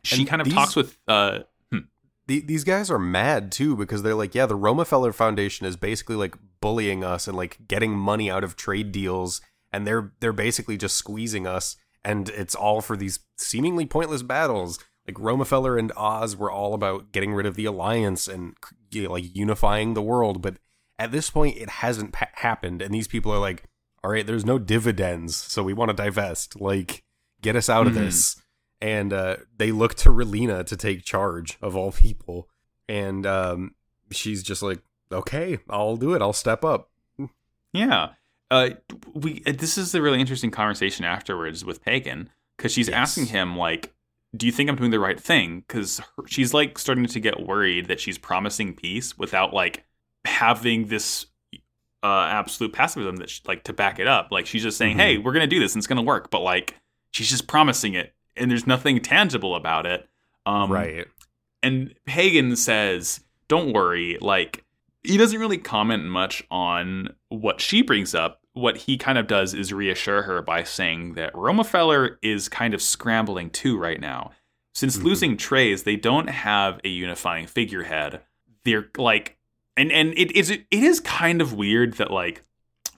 she And kind of these- talks with uh, The, these guys are mad too because they're like, yeah, the Romefeller Foundation is basically like bullying us and like getting money out of trade deals, and they're they're basically just squeezing us, and it's all for these seemingly pointless battles. Like Romefeller and Oz were all about getting rid of the alliance and you know, like unifying the world, but at this point, it hasn't pa- happened, and these people are like, all right, there's no dividends, so we want to divest. Like, get us out of Mhm. this and uh, they look to Relena to take charge of all people. And um, she's just like, "Okay, I'll do it. I'll step up." Yeah. Uh, we uh, this is a really interesting conversation afterwards with Pagan because she's Yes. asking him like, "Do you think I'm doing the right thing?" Because she's like starting to get worried that she's promising peace without like having this uh, absolute pacifism that she, like to back it up. Like she's just saying, Mhm. "Hey, we're gonna do this and it's gonna work," but like she's just promising it and there's nothing tangible about it. Um, right. and Hagen says, "Don't worry." Like he doesn't really comment much on what she brings up. What he kind of does is reassure her by saying that Romefeller is kind of scrambling too right now. Since Mhm. losing Treize, they don't have a unifying figurehead. They're like, and and it is it is kind of weird that like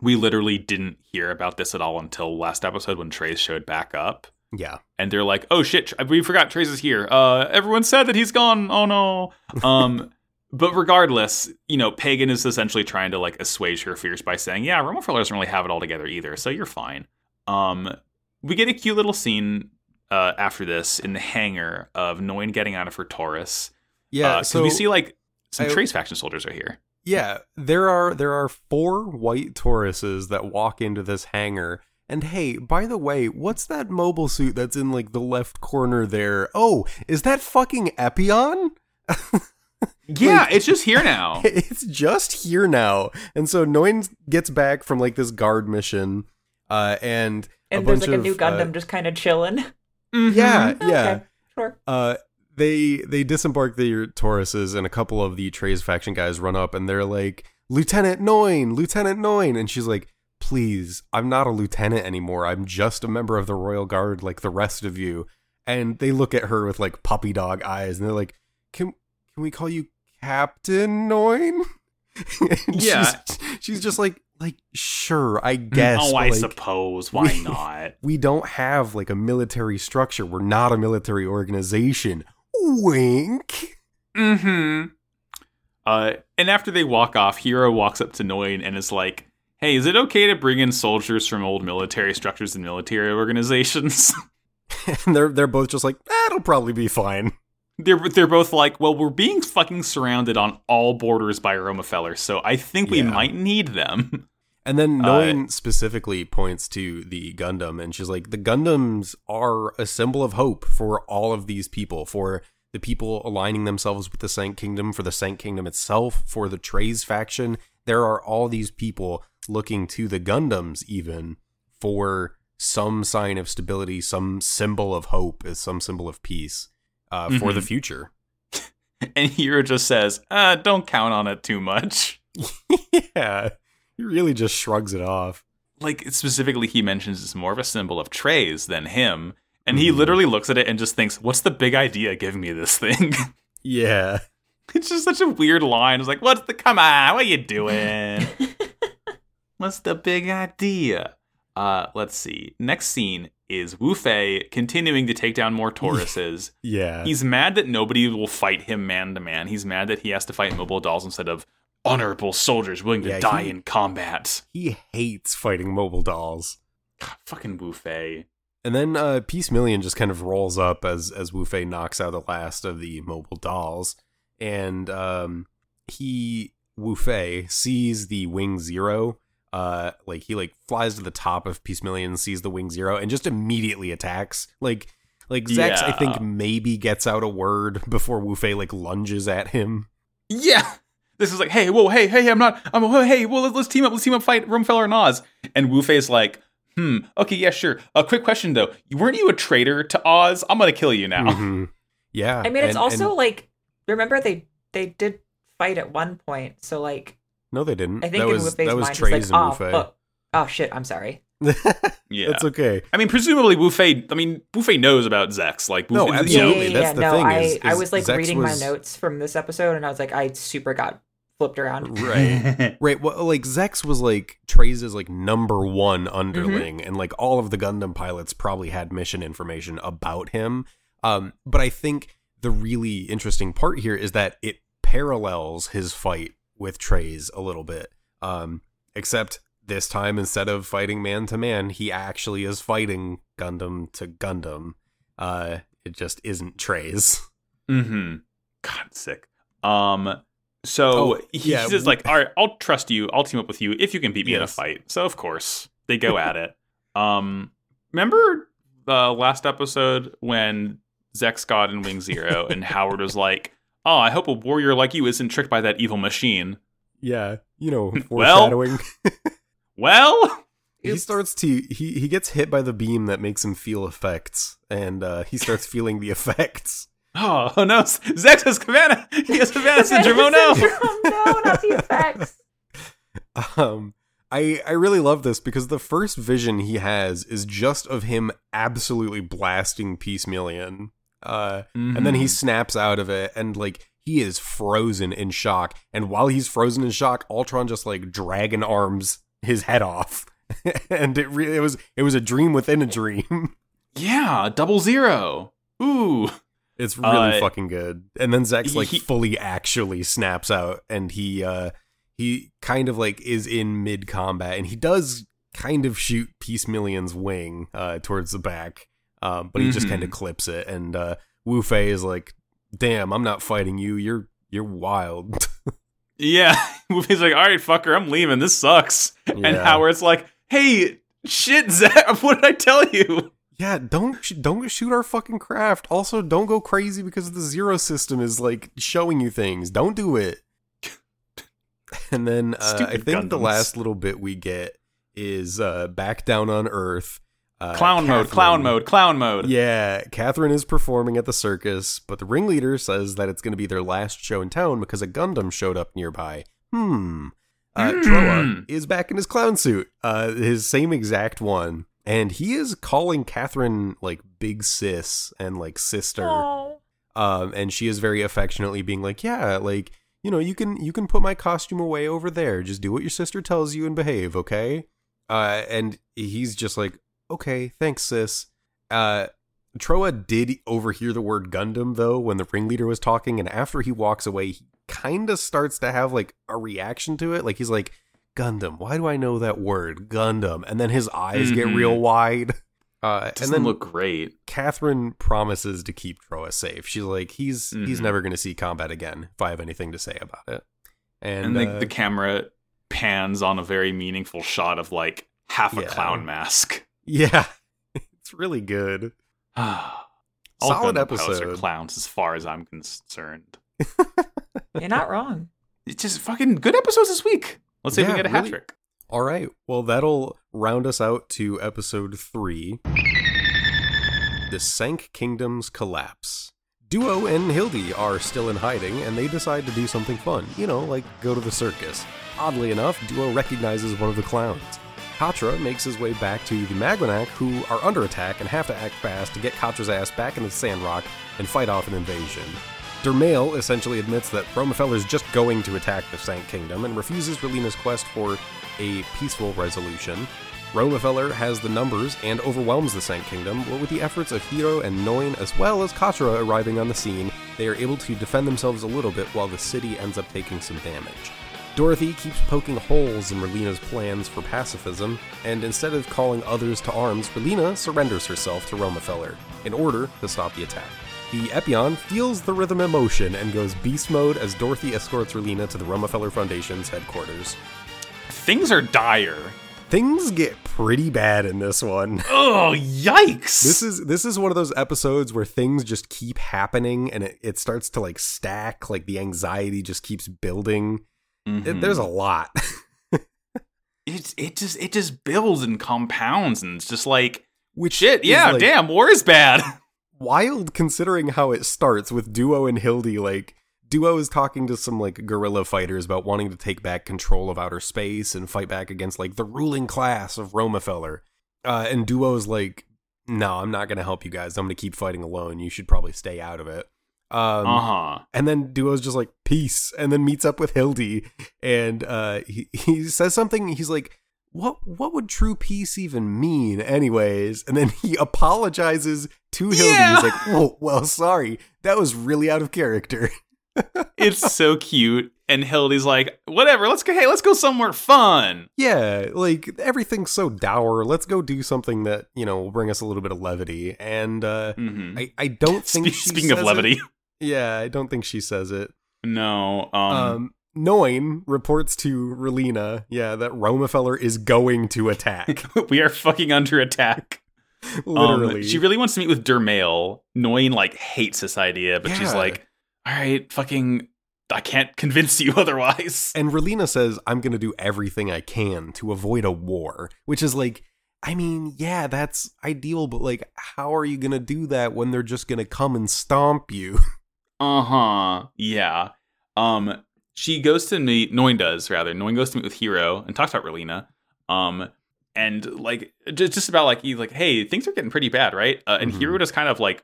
we literally didn't hear about this at all until last episode when Treize showed back up Yeah. and they're like, "Oh shit, we forgot Treize is here. Uh, everyone said that he's gone. Oh no." Um, but regardless, you know, Pagan is essentially trying to like assuage her fears by saying, "Yeah, Romefeller doesn't really have it all together either, so you're fine." Um, we get a cute little scene uh, after this in the hangar of Noin getting out of her Taurus. Yeah. Uh, so we see like some I- Treize faction soldiers are here. yeah, there are there are four white Tauruses that walk into this hangar. And hey, by the way, what's that mobile suit that's in like the left corner there? Oh, is that fucking Epyon? Yeah, it's just here now. it's just here now. And so Noin gets back from like this guard mission. Uh, and And a there's bunch like a of, new uh, Gundam just kind of chilling. Mhm. yeah, yeah. Okay, sure. Uh, they they disembark their Tauruses, and a couple of the Treize faction guys run up, and they're like, "Lieutenant Noin, Lieutenant Noin," and she's like, "Please, I'm not a lieutenant anymore. I'm just a member of the Royal Guard, like the rest of you." And they look at her with like puppy dog eyes, and they're like, "Can can we call you Captain Noin?" Yeah. she's, she's just like, like sure, I mm, guess. oh, I like, suppose. Why not? we don't have like a military structure. We're not a military organization. Wink. Mm-hmm. Uh, and after they walk off, Heero walks up to Noin and is like, "Hey, is it okay to bring in soldiers from old military structures and military organizations?" And they're they're both just like, "Ah, it'll probably be fine. they're they're both like, "Well, we're being fucking surrounded on all borders by Romefeller, so I think we Yeah. might need them." And then Uh, specifically points to the Gundam, and she's like, the Gundams are a symbol of hope for all of these people, for the people aligning themselves with the Sanc Kingdom, for the Sanc Kingdom itself, for the Treize faction. There are all these people looking to the Gundams, even for some sign of stability, some symbol of hope, as some symbol of peace uh, for the Mhm. future. And Heero just says, uh, "Don't count on it too much." yeah, he really just shrugs it off. like specifically he mentions it's more of a symbol of Treize than him. And he Mhm. literally looks at it and just thinks, What's the big idea giving me this thing? Yeah. it's just such a weird line. It's like, What's the come on, what are you doing? What's the big idea? Uh let's see. Next scene is Wu Fei continuing to take down more Tauruses. Yeah. He's mad that nobody will fight him man to man. He's mad that he has to fight mobile dolls instead of honorable soldiers willing to Yeah, die he- in combat. he hates fighting mobile dolls. God, fucking Wu Fei. And then uh, Peacemillion just kind of rolls up as as Wu Fei knocks out the last of the mobile dolls, and um, he Wu Fei sees the Wing Zero. Uh, like he like flies to the top of Peacemillion, sees the Wing Zero, and just immediately attacks. Like like Zechs, I think maybe gets out a word before Wu Fei like lunges at him. Yeah. This is like, hey, whoa, hey, hey, I'm not, I'm, oh, hey, well, let's, let's team up, let's team up, fight Romefeller and Oz. And Wu Fei's like, hmm, okay, yeah, sure. A quick question though, weren't you a traitor to Oz? I'm gonna kill you now. Mhm. Yeah, I mean, it's and- also and- like remember they they did fight at one point, so like no, they didn't. I think that in was Wu Fei's that was mind, Treize like, and oh, Wu Fei. oh, oh shit, I'm sorry. Yeah. That's okay. I mean, presumably Wu Fei, I mean, Wu Fei knows about Zechs. Like, Wu No, Fei, absolutely. know, yeah, yeah, that's yeah, the no, thing I is- I was like Zechs reading was- my notes from this episode, and I was like, I super got flipped around. Right. Right. Well, like Zechs was like Treize like number one underling, and like all of the Gundam pilots probably had mission information about him. Um, but I think the really interesting part here is that it parallels his fight with Treize a little bit. Um, except this time instead of fighting man to man, he actually is fighting Gundam to Gundam. Uh, it just isn't Treize. Mm-hmm. God, sick. Um, so Oh, he's yeah, just like, all right, I'll trust you. I'll team up with you if you can beat me in a fight. So of course they go at it. Um, remember the last episode when Zechs got in Wing Zero and Howard was like, "Oh, I hope a warrior like you isn't tricked by that evil machine." Yeah, you know, Well- foreshadowing. Well, he starts to he he gets hit by the beam that makes him feel effects and uh he starts feeling the effects oh, oh no, Zechs has Havana. He has Havana syndrome. Oh no. No, not the effects. um i i really love this because the first vision he has is just of him absolutely blasting Peacemillion uh and then he Mhm. snaps out of it and like he is frozen in shock and while he's frozen in shock Altron just like dragon arms his head off and it really it was it was a dream within a dream yeah, double zero. Ooh. It's really Uh, fucking good. And then Zechs like he- fully actually snaps out and he uh he kind of like is in mid combat and he does kind of shoot Peacemillion's wing uh towards the back. Um but he just Mhm. kind of clips it and uh Wu Fei is like, "Damn, I'm not fighting you. You're you're wild." Yeah, he's like, all right, fucker, I'm leaving. This sucks. And Howard's like, hey, shit, Zach, what did I tell you? Yeah, don't sh- don't shoot our fucking craft. Also, don't go crazy because the zero system is like showing you things. Don't do it. and then uh, I think the last little bit we get is uh, back down on Earth. Uh, clown mode, clown mode, clown mode. Yeah, Catherine is performing at the circus, but the ringleader says that it's going to be their last show in town because a Gundam showed up nearby. Hmm. Uh, Hmm. Trowa is back in his clown suit, uh, his same exact one, and he is calling Catherine like big sis and like sister. Um, and she is very affectionately being like, "Yeah, like you know, you can you can put my costume away over there. Just do what your sister tells you and behave, okay?" Uh, and he's just like, "Okay, thanks, sis." Uh, Trowa did overhear the word Gundam though when the ringleader was talking, and after he walks away, he kind of starts to have like a reaction to it. Like he's like, "Gundam, why do I know that word, Gundam?" And then his eyes get Mhm. real wide. Uh, and Doesn't then look great. Catherine promises to keep Trowa safe. She's like, he's he's Mhm. never going to see combat again if I have anything to say about it. And, And, the, uh, the camera pans on a very meaningful shot of like half a Yeah. clown mask. yeah, it's really good. All Solid Gundam pilots episode. are clowns, as far as I'm concerned. You're not wrong. It's just fucking good episodes this week. Let's see if Yeah, we get a hat trick. All right, well that'll round us out to episode three. The Sank Kingdoms collapse. Duo and Hildy are still in hiding, and they decide to do something fun. You know, like go to the circus. Oddly enough, Duo recognizes one of the clowns. Quatre makes his way back to the Maganac, who are under attack and have to act fast to get Quatre's ass back into the Sandrock and fight off an invasion. Dermail essentially admits that Romefeller is just going to attack the Sanc Kingdom and refuses Relena's quest for a peaceful resolution. Romefeller has the numbers and overwhelms the Sanc Kingdom, but with the efforts of Heero and Noin as well as Quatre arriving on the scene, they are able to defend themselves a little bit while the city ends up taking some damage. Dorothy keeps poking holes in Relena's plans for pacifism, and instead of calling others to arms, Relena surrenders herself to Romefeller in order to stop the attack. The Epyon feels the rhythm and motion and goes beast mode as Dorothy escorts Relena to the Romefeller Foundation's headquarters. Things are dire. Things get pretty bad in this one. Oh, yikes! This is this is one of those episodes where things just keep happening and it, it starts to like stack, like the anxiety just keeps building. It- Mhm. there's a lot. it it just it just builds and compounds and it's just like Which shit. Yeah, like, damn, war is bad. wild considering how it starts with Duo and Hildy. Like, Duo is talking to some like guerrilla fighters about wanting to take back control of outer space and fight back against like the ruling class of Romefeller. Uh, and Duo's like, no, I'm not going to help you guys. I'm going to keep fighting alone. You should probably stay out of it. Um, Uh huh. and then Duo's just like, peace. And then meets up with Hildy. And uh, he, he says something. He's like, what what would true peace even mean anyways and then he apologizes to hildy Yeah. he's like well, well sorry that was really out of character It's so cute. And Hildy's like, whatever. Let's go. Hey, let's go somewhere fun. yeah like everything's so dour let's go do something that you know will bring us a little bit of levity and uh hmm i i don't think Spe- she speaking of levity, it. yeah i don't think she says it no. Um, um Noin reports to Relena, yeah, that Romefeller is going to attack. we are fucking under attack. Um, Literally. she really wants to meet with Dermail. Noin like hates this idea, but she's like, all right, fucking, I can't convince you otherwise. And Relena says, I'm going to do everything I can to avoid a war, which is like, I mean, yeah, that's ideal, but like, how are you going to do that when they're just going to come and stomp you? Uh huh. Yeah. Um, she goes to meet. Noin does rather. Noin goes to meet with Heero and talks about Relena. Um, and like just just about like he's like, hey, things are getting pretty bad, right? Uh, and Mhm. Heero just kind of like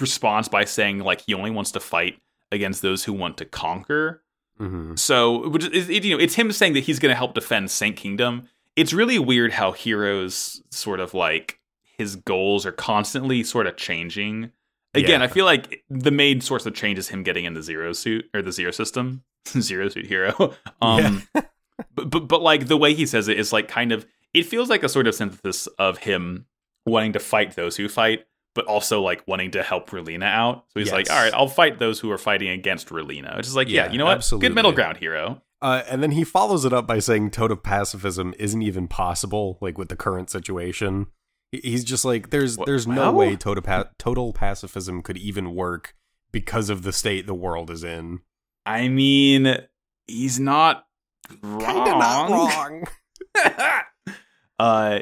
responds by saying like he only wants to fight against those who want to conquer. mm-hmm. So, which is, it, you know, it's him saying that he's going to help defend Sanc Kingdom. It's really weird how Heero's sort of like his goals are constantly sort of changing. Again, Yeah. I feel like the main source of change is him getting in the zero suit or the zero system, zero suit Heero. Um, but, but but like the way he says it is like kind of it feels like a sort of synthesis of him wanting to fight those who fight, but also like wanting to help Relena out. So he's like, all right, I'll fight those who are fighting against Relena. Which is like, yeah, Yeah, you know what? absolutely. Good middle ground, Heero. Uh, and then he follows it up by saying total pacifism isn't even possible, like with the current situation. He's just like, there's Wh- there's no way total pa- total pacifism could even work because of the state the world is in. I mean, he's not wrong. Kinda not wrong. Uh,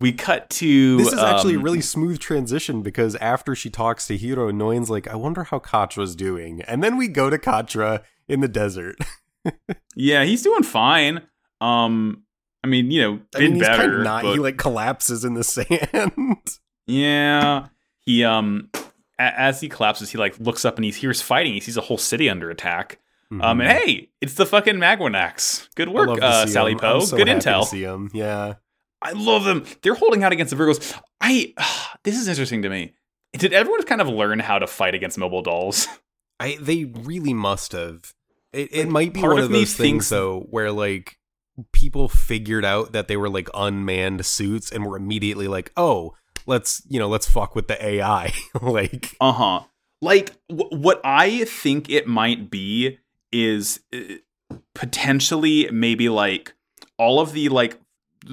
we cut to This is actually a um, really smooth transition because after she talks to Heero, Noin's like, I wonder how Quatre's doing. And then we go to Quatre in the desert. yeah, he's doing fine. Um, I mean, you know, I been mean, he's better. kind of not. but- He like collapses in the sand. Yeah. He um a- as he collapses, he like looks up and he hears fighting. He sees a whole city under attack. Um and hey, it's the fucking Maganacs. Good Mm-hmm. Work, uh, Sally. Po. So Good intel. see him. Yeah. I love them. They're holding out against the Virgos. I this is interesting to me. Did everyone kind of learn how to fight against mobile dolls? I they really must have. It it might be part one of of those things though where like people figured out that they were like unmanned suits and were immediately like, "Oh, let's, you know, let's fuck with the AI." like Uh huh. Like w- what I think it might be is uh, potentially maybe like all of the like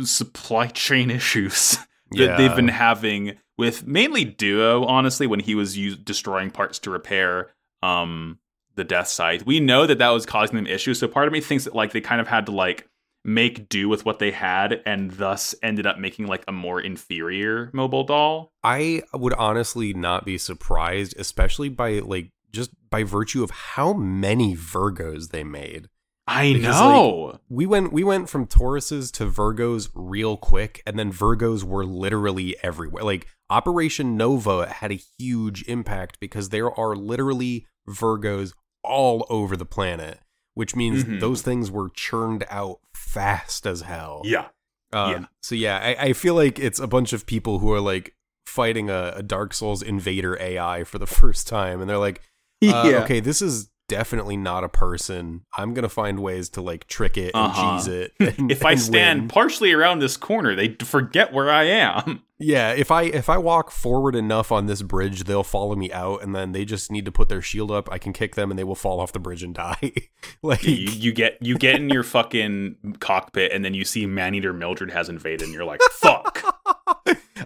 supply chain issues that they've been having with mainly Duo. Honestly, when he was us- destroying parts to repair um the Death Scythe, we know that that was causing them issues. So part of me thinks that like they kind of had to like make do with what they had and thus ended up making like a more inferior mobile doll. I would honestly not be surprised, especially by like just by virtue of how many Virgos they made. I Because, know. We went we went from Tauruses to Virgos real quick, and then Virgos were literally everywhere. Like Operation Nova had a huge impact because there are literally Virgos all over the planet, which means Mhm. those things were churned out fast as hell. yeah. Um, Yeah. So yeah, I, I feel like it's a bunch of people who are like fighting a, a Dark Souls invader AI for the first time, and they're like, uh, okay, this is definitely not a person. I'm gonna find ways to like trick it and Uh-huh. cheese it. and- if I and stand win. partially around this corner, they forget where I am. yeah, if I if I walk forward enough on this bridge, they'll follow me out, and then they just need to put their shield up. I can kick them, and they will fall off the bridge and die. like you, you get you get in your fucking cockpit, and then you see Maneater Mildred has invaded, and you're like, "Fuck."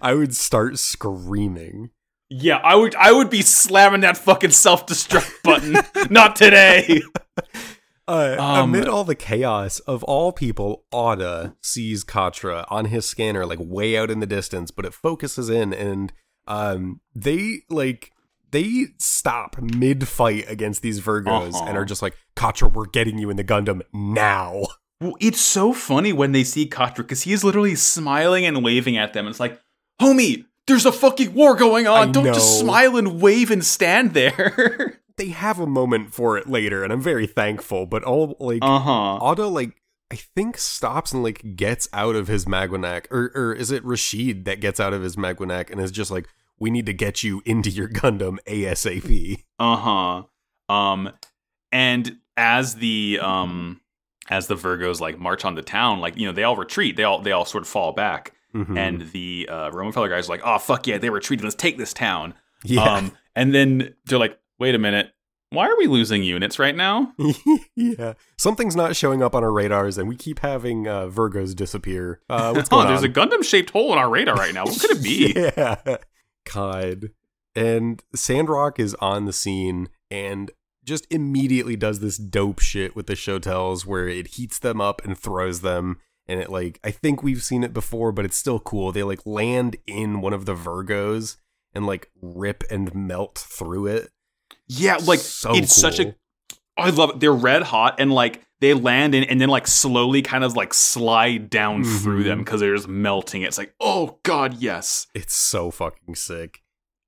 I would start screaming. Yeah, I would I would be slamming that fucking self destruct button. Not today. Uh, Um, amid all the chaos, of all people, Auda sees Quatre on his scanner, like way out in the distance, but it focuses in, and um, they like they stop mid fight against these Virgos Uh-huh. and are just like, Quatre, we're getting you in the Gundam now. Well, it's so funny when they see Quatre because he is literally smiling and waving at them. It's like, homie, there's a fucking war going on. I Don't just smile and wave and stand there. They have a moment for it later, and I'm very thankful. But all like uh huh. Auda, like I think stops and like gets out of his Maganac, or or is it Rashid that gets out of his Maganac and is just like, we need to get you into your Gundam ASAP. Uh huh. Um, and as the um as the Virgos like march on the town, like you know they all retreat. They all they all sort of fall back, Mhm. and the uh, Romefeller guys are like, "Oh fuck yeah, they retreated. Let's take this town." yeah, Um, and then they're like, "Wait a minute, why are we losing units right now?" yeah, something's not showing up on our radars, and we keep having uh, Virgos disappear. Uh, what's Oh, going there's on? a Gundam shaped hole in our radar right now. What could it be? yeah, God. And Sandrock is on the scene and just immediately does this dope shit with the Shotels where it heats them up and throws them. And it like I think we've seen it before, but it's still cool. They like land in one of the Virgos and like rip and melt through it. Yeah, like So it's such a I love it. They're red hot and like they land in and then like slowly kind of like slide down through Mhm. them because they're just melting. It's like, oh god, yes. It's so fucking sick.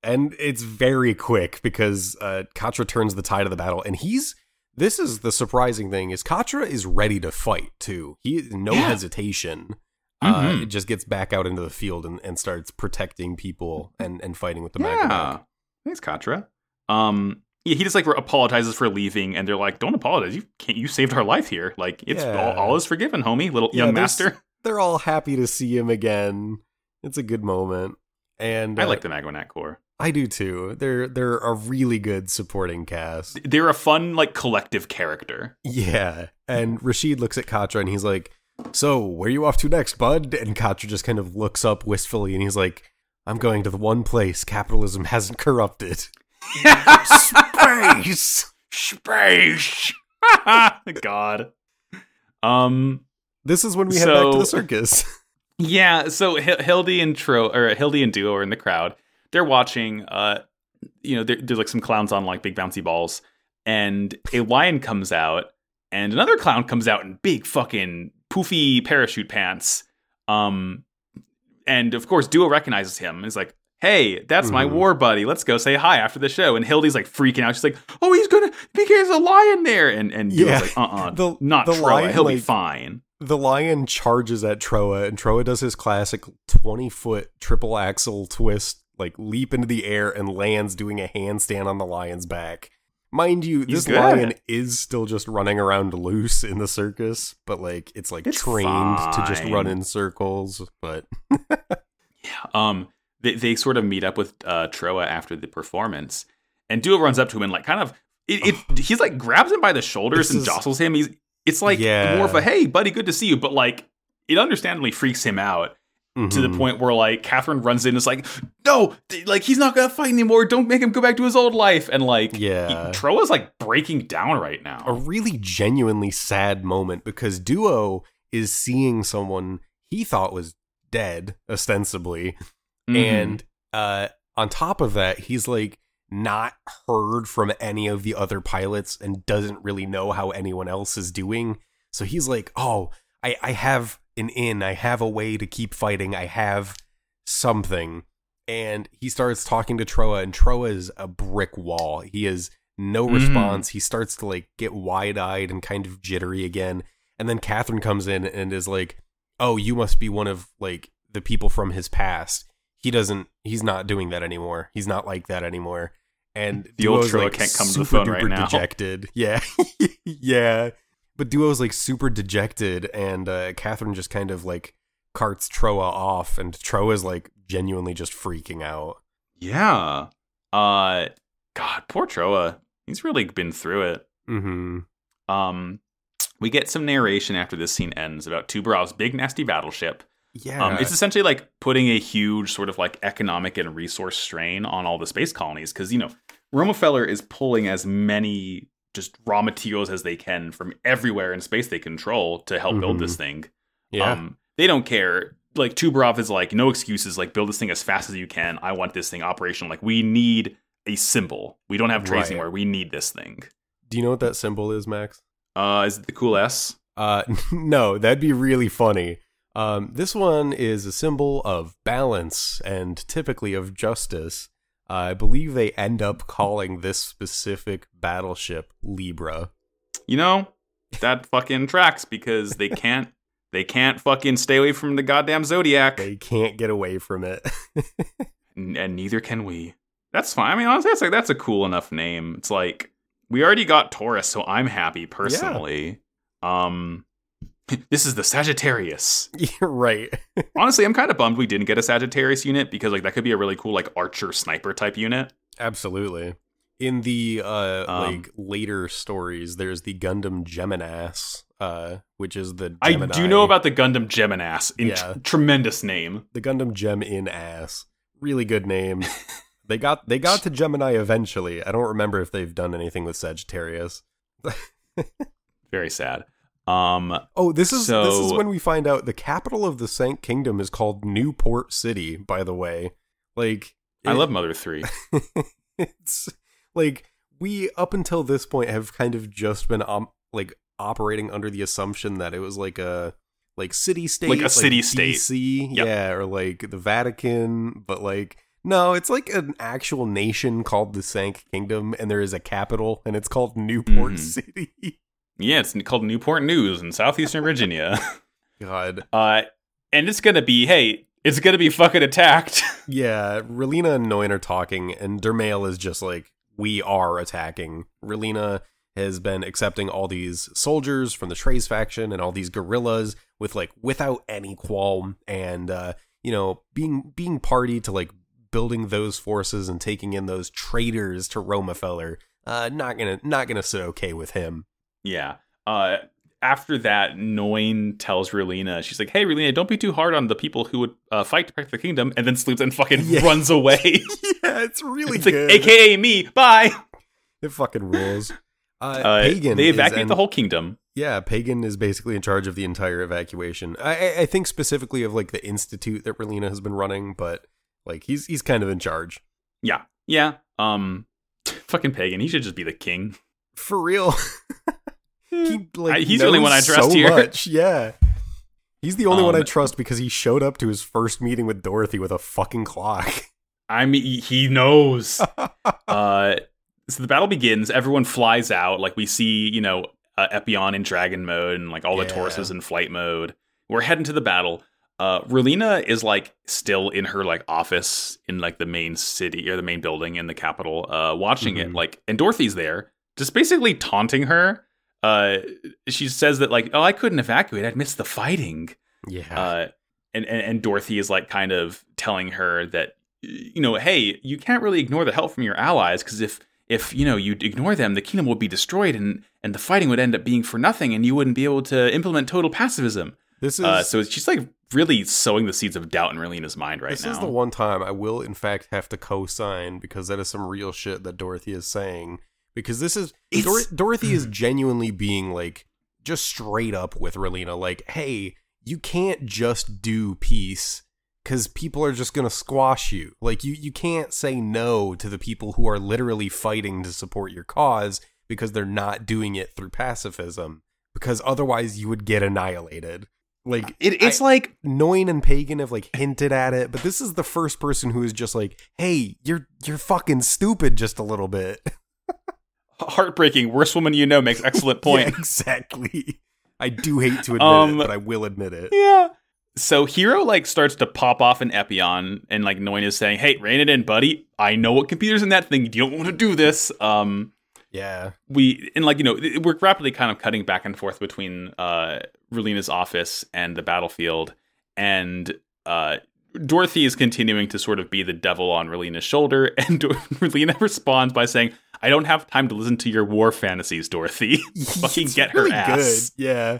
And it's very quick because uh, Quatre turns the tide of the battle, and he's. This is the surprising thing: is Quatre is ready to fight too. He no Yeah. hesitation. Uh, Mhm. it just gets back out into the field and, and starts protecting people and, and fighting with the yeah. Thanks, Quatre. Um yeah, he just like apologizes for leaving and they're like, Don't apologize. You can't you saved our life here. Like it's Yeah. all, all is forgiven, homie, little Yeah, young master. They're all happy to see him again. It's a good moment, and I uh, like the Maganac Corps. I do too. They're they're a really good supporting cast. They're a fun, like collective character. Yeah. And Rashid looks at Quatre and he's like, So, where are you off to next, bud? And Quatre just kind of looks up wistfully and he's like, I'm going to the one place capitalism hasn't corrupted. Space! Space. God. Um This is when we head back to the circus. Yeah, so Hildy and Tro or Hildy and Duo are in the crowd. They're watching. Uh, you know, there- there's like some clowns on like big bouncy balls, and a lion comes out, and another clown comes out in big fucking poofy parachute pants. Um, and of course, Duo recognizes him and is like, "Hey, that's my Mhm. war buddy. Let's go say hi after the show." And Hildy's like freaking out. She's like, "Oh, he's gonna because a lion there." And and Duo's Yeah. like, "Uh, uh The- not the Trowa. lion, He'll be fine." The lion charges at Trowa, and Trowa does his classic 20 foot triple axle twist, like leap into the air and lands doing a handstand on the lion's back. Mind you, He's this lion is still just running around loose in the circus, but like it's like It's trained to just run in circles. But yeah, um they, they sort of meet up with uh Trowa after the performance and Duo runs up to him and like kind of it, it he's like grabs him by the shoulders This and is- jostles him he's it's like Yeah. more of a hey buddy good to see you but like it understandably freaks him out to the Mhm. point where like Catherine runs in and is like no like he's not gonna fight anymore don't make him go back to his old life and like Yeah. he, Trowa's like breaking down right now a really genuinely sad moment because Duo is seeing someone he thought was dead, ostensibly, Mhm. and uh on top of that he's like not heard from any of the other pilots and doesn't really know how anyone else is doing so he's like oh i i have an in i have a way to keep fighting. I have something. And he starts talking to Trowa and Trowa is a brick wall. He has no Mhm. response. He starts to like get wide-eyed and kind of jittery again. And then catherine comes in and is like oh you must be one of like the people from his past. He doesn't he's not doing that anymore. He's not like that anymore. And The old Trowa like, can't come to the phone right now. dejected. Yeah. Yeah but duo's like super dejected and uh catherine just kind of like carts Trowa off and Trowa's like genuinely just freaking out. Yeah. Uh god poor Trowa. He's really been through it. Mm-hmm. Um, we get some narration after this scene ends about Tuberov's big nasty battleship. yeah Um, it's essentially like putting a huge sort of like economic and resource strain on all the space colonies because you know Romefeller is pulling as many just raw materials as they can from everywhere in space they control to help build Mhm. this thing. yeah Um, they don't care. Like Tuberov is like, no excuses. Like build this thing as fast as you can. I want this thing operational. Like we need a symbol. We don't have Treize Right. anymore. We need this thing. do you know what that symbol is max Uh, is it the cool S? Uh, no, that'd be really funny. Um, this one is a symbol of balance and typically of justice. I believe they end up calling this specific battleship Libra. you know that fucking tracks because they can't they can't fucking stay away from the goddamn zodiac. They can't get away from it. N- and neither can we. That's fine. I mean honestly that's like that's a cool enough name. It's like we already got taurus so i'm happy personally. Um this is the sagittarius right. honestly i'm kind of bummed we didn't get a sagittarius unit because like that could be a really cool like archer sniper type unit Absolutely. In the uh Um, like later stories, there's the Gundam Geminas, uh, which is the i Gemini, do know about the gundam geminas in Yeah. tremendous name the Gundam Gem in ass. Really good name. they got they got to Gemini eventually. I don't remember if they've done anything with Sagittarius. very sad um Oh, this is this is when we find out the capital of the Sanc Kingdom is called Newport City. By the way, like i it- love mother 3 it's like we up until this point have kind of just been um like operating under the assumption that it was like a like city state Like a city-state. DC, Yep. yeah or like the Vatican but like no it's like an actual nation called the Sanc Kingdom and there is a capital and it's called Newport Mhm. City Yeah, it's called Newport News in southeastern Virginia. god Uh, and it's gonna be, hey, it's gonna be fucking attacked. yeah Relena and Noin are talking and Dermail is just like we are attacking Relena has been accepting all these soldiers from the Treize faction and all these guerrillas with like without any qualm and uh you know being being party to like building those forces and taking in those traitors to Romefeller. uh not gonna not gonna sit okay with him yeah. Uh, after that, Noin tells Relena, she's like, hey, Relena, don't be too hard on the people who would uh, fight to protect the kingdom, and then sleeps and fucking Yeah. runs away. yeah it's really it's like, AKA me, bye. it fucking rules uh, Uh, Pagan they evacuate en- the whole kingdom. Yeah, Pagan is basically in charge of the entire evacuation. I, I- I think specifically of like the institute that Relena has been running, but like he's he's kind of in charge Yeah, yeah. Um, fucking pagan. He should just be the king. for real. He like I- he's the only one I knows trust so here. Much. Yeah, he's the only one I Um, trust because he showed up to his first meeting with Dorothy with a fucking clock. I mean, he- he knows. uh, so the battle begins. Everyone flies out. Like we see, you know, uh, Epyon in dragon mode, and like all the Yeah. Tauruses in flight mode. We're heading to the battle. Uh, Relena is like still in her like office in like the main city or the main building in the capital, uh, watching it. Mhm. Like, and Dorothy's there, just basically taunting her. Uh, she says that like, oh, I couldn't evacuate. I'd miss the fighting Yeah, uh, and, and and Dorothy is like kind of telling her that you know, hey, you can't really ignore the help from your allies because if if you know you ignore them, the kingdom would be destroyed and and the fighting would end up being for nothing, and you wouldn't be able to implement total pacifism. this is Uh, so she's like really sowing the seeds of doubt in Relena's mind right this now. This is the one time I will in fact have to co-sign because that is some real shit that Dorothy is saying. Because this is Dor- Dorothy is mm. genuinely being like just straight up with Relena, like, hey, you can't just do peace because people are just gonna squash you. Like you you can't say no to the people who are literally fighting to support your cause because they're not doing it through pacifism. Because otherwise you would get annihilated. Like It, it's I- like Noin and Pagan have like hinted at it, but this is the first person who is just like, "Hey, you're you're fucking stupid just a little bit." heartbreaking. Worst woman you know makes excellent point. Yeah, exactly. I do hate to admit Um, it, but I will admit it. Yeah. So Heero like starts to pop off an Epyon, and like Noin is saying, "Hey, rein it in, buddy. I know what computers in that thing. You don't want to do this." Um, Yeah, we and like you know we're rapidly kind of cutting back and forth between uh Relena's office and the battlefield, and uh Dorothy is continuing to sort of be the devil on Relena's shoulder, and Relena responds by saying, "I don't have time to listen to your war fantasies, Dorothy. Fucking get her ass." Good. Yeah.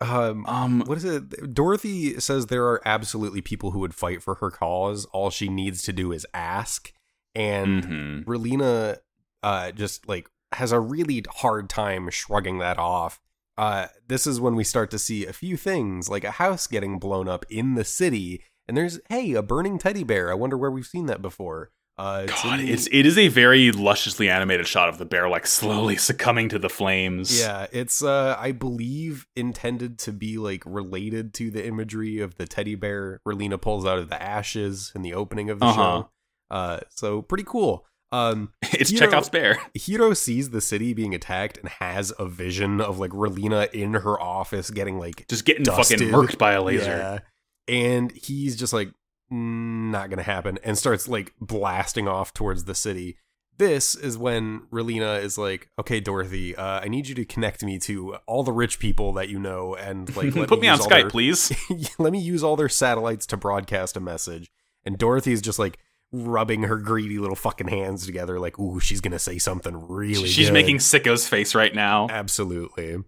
Um, Um, what is it? Dorothy says there are absolutely people who would fight for her cause. All she needs to do is ask, and mhm. Relena uh just like has a really hard time shrugging that off. Uh this is when we start to see a few things like a house getting blown up in the city and there's hey, a burning teddy bear. I wonder where we've seen that before. Uh it's God, in it's it is a very lusciously animated shot of the bear like slowly succumbing to the flames. Yeah, it's uh I believe intended to be like related to the imagery of the teddy bear Relena pulls out of the ashes in the opening of the Uh-huh. show. Uh so pretty cool. Um it's Heero- Chekhov's bear. Heero sees the city being attacked and has a vision of like Relena in her office getting like Just getting Dusted. fucking murked by a laser. Yeah. And he's just like "Mm, not gonna happen and starts like blasting off towards the city. This is when Relena is like, "Okay, Dorothy, uh, I need you to connect me to all the rich people that you know, and like let Put me on Skype, their- please. let me use all their satellites to broadcast a message." And Dorothy's just like rubbing her greedy little fucking hands together, like, "Ooh, she's gonna say something really." She's good." making sicko's face right now. absolutely.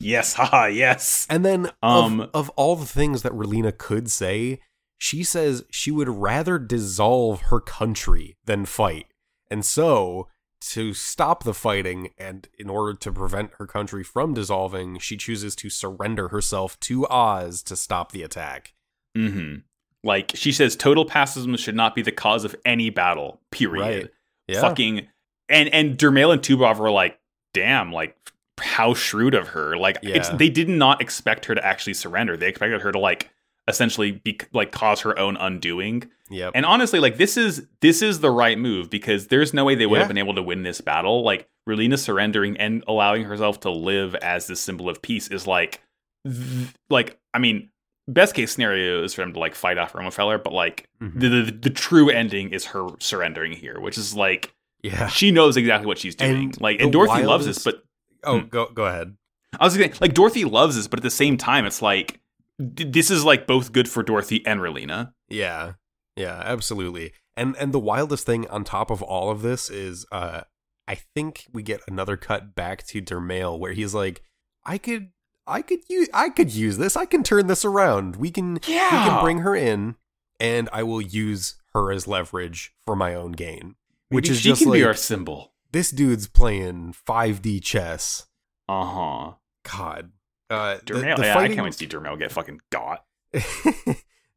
Yes, haha, yes. And then, Um, of, of all the things that Relena could say, she says she would rather dissolve her country than fight. And so, to stop the fighting and in order to prevent her country from dissolving, she chooses to surrender herself to Oz to stop the attack. Mm-hmm. Like she says, total pacifism should not be the cause of any battle. Period. Right. Yeah. Fucking and and Dermail and Tubarov were like, damn, like how shrewd of her. Like it's they did not expect her to actually surrender. They expected her to like essentially be like cause her own undoing. Yeah. And honestly, like this is this is the right move because there's no way they would Yeah. have been able to win this battle. Like Relena surrendering and allowing herself to live as this symbol of peace is like, th- like I mean, best case scenario is for them to like fight off Romefeller, but like Mhm. the, the the true ending is her surrendering here, which is like yeah. she knows exactly what she's doing. And like, and Dorothy loves this, but Oh, Hmm. go go ahead. I was gonna like Dorothy loves this, but at the same time, it's like this is like both good for Dorothy and Relena. Yeah. Yeah, absolutely. And and the wildest thing on top of all of this is uh I think we get another cut back to Dermail where he's like, I could I could use I could use this. I can turn this around. We can yeah. we can bring her in and I will use her as leverage for my own gain. Which Maybe is she just can like be our symbol. this dude's playing 5D chess. Uh huh. God. Uh, the- the yeah, I can't wait to see Dermail get fucking got.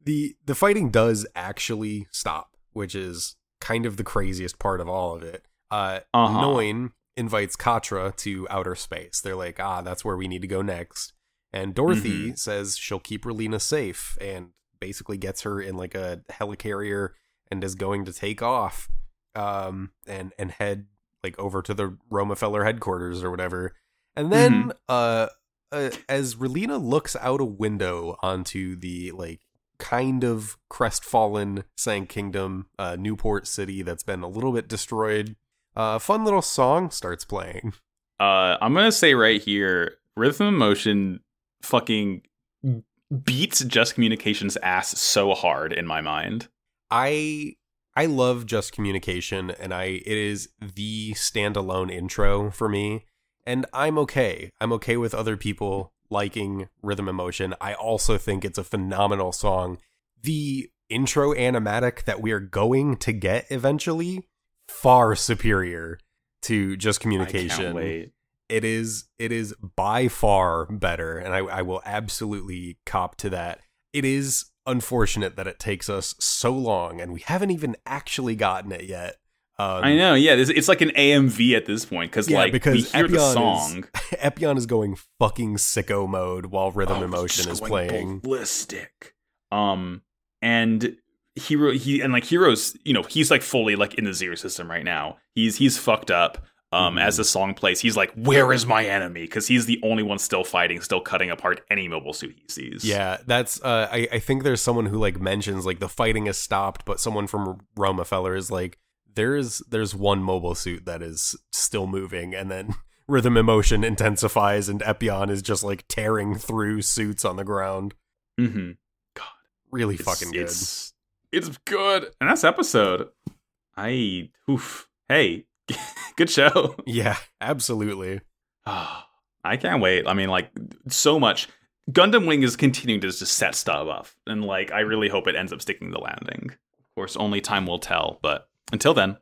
the the fighting does actually stop, which is kind of the craziest part of all of it. Uh, Uh-huh. Noin invites Quatre to outer space. They're like, ah, that's where we need to go next. And Dorothy Mm-hmm. says she'll keep Relena safe and basically gets her in like a helicarrier and is going to take off um and and head like over to the Romefeller headquarters or whatever. And then Mm-hmm. uh, uh as Relena looks out a window onto the like kind of crestfallen Sanc Kingdom, uh Newport City that's been a little bit destroyed, uh, a fun little song starts playing. Uh, I'm gonna say right here, Rhythm Emotion fucking beats Just Communications ass so hard in my mind. I I love Just Communication and I it is the standalone intro for me and I'm okay. I'm okay with other people liking Rhythm Emotion. I also think it's a phenomenal song. The intro animatic that we are going to get eventually far superior to Just I Communication. it is it is by far better and I, I will absolutely cop to that it is unfortunate that it takes us so long and we haven't even actually gotten it yet um, I know, yeah. It's, it's like an AMV at this point because yeah, like because we hear the song. is Epyon is going fucking sicko mode while Rhythm Oh, and Motion just is playing. ballistic. Um, and Heero he and like Heero's, you know, he's like fully like in the zero system right now. He's he's fucked up. Um, Mhm. as the song plays, he's like, "Where is my enemy?" Because he's the only one still fighting, still cutting apart any mobile suit he sees. Yeah, that's uh I, I think there's someone who like mentions like the fighting has stopped, but someone from Romefeller is like there's there's one mobile suit that is still moving and then rhythm emotion intensifies and Epyon is just like tearing through suits on the ground. Mm-hmm. God. Really It's, fucking good. It's it's good, and that's episode. I oof. Hey, good show. Yeah, absolutely. I can't wait. I mean, like so much. Gundam Wing is continuing to just set stuff off and like I really hope it ends up sticking the landing. Of course, only time will tell. But until then,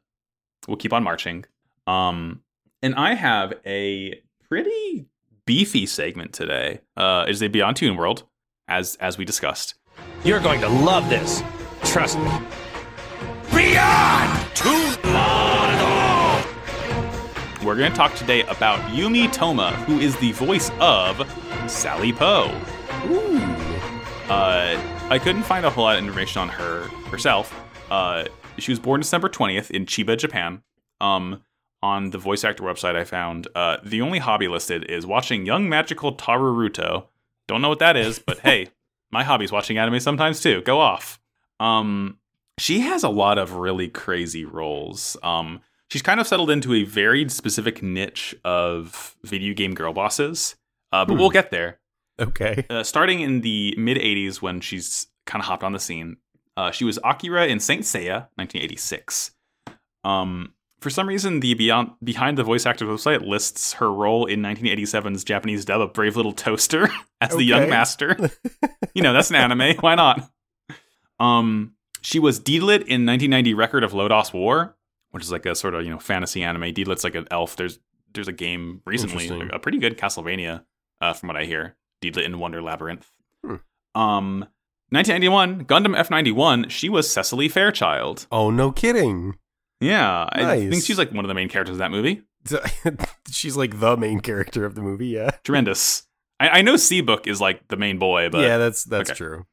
we'll keep on marching. Um, and I have a pretty beefy segment today. Uh, is a Beyond Toon World, as as we discussed. You're going to love this. Trust me. Beyond Toon We're going to talk today about Yumi Toma, who is the voice of Sally Po. Ooh. Uh, I couldn't find a whole lot of information on her herself. Uh, she was born December 20th in Chiba, Japan. Um, on the voice actor website, I found uh, the only hobby listed is watching Young Magical Taruruto. Don't know what that is, but hey, my hobby's watching anime sometimes too. Go off. Um, she has a lot of really crazy roles. Um, she's kind of settled into a very specific niche of video game girl bosses. Uh, but Hmm. we'll get there Okay. uh, starting in the mid 80s when she's kind of hopped on the scene. Uh, she was Akira in Saint Seiya, 1986. Um, for some reason, the beyond behind the voice actor website lists her role in 1987's Japanese dub of Brave Little Toaster as the young master. you know, that's an anime. Why not? Um, she was Deedlit in 1990 Record of Lodoss War, which is like a sort of you know fantasy anime. Deedlit's like an elf. There's there's a game recently, a pretty good Castlevania, uh, from what I hear. Deedlit in Wonder Labyrinth. Hmm. Um, 1991 Gundam F91. She was Cecily Fairchild. Oh, no kidding. Yeah, I think she's like one of the main characters of that movie. She's like the main character of the movie, yeah. Tremendous. I, I know Seabook is like the main boy, but yeah, that's that's okay. true.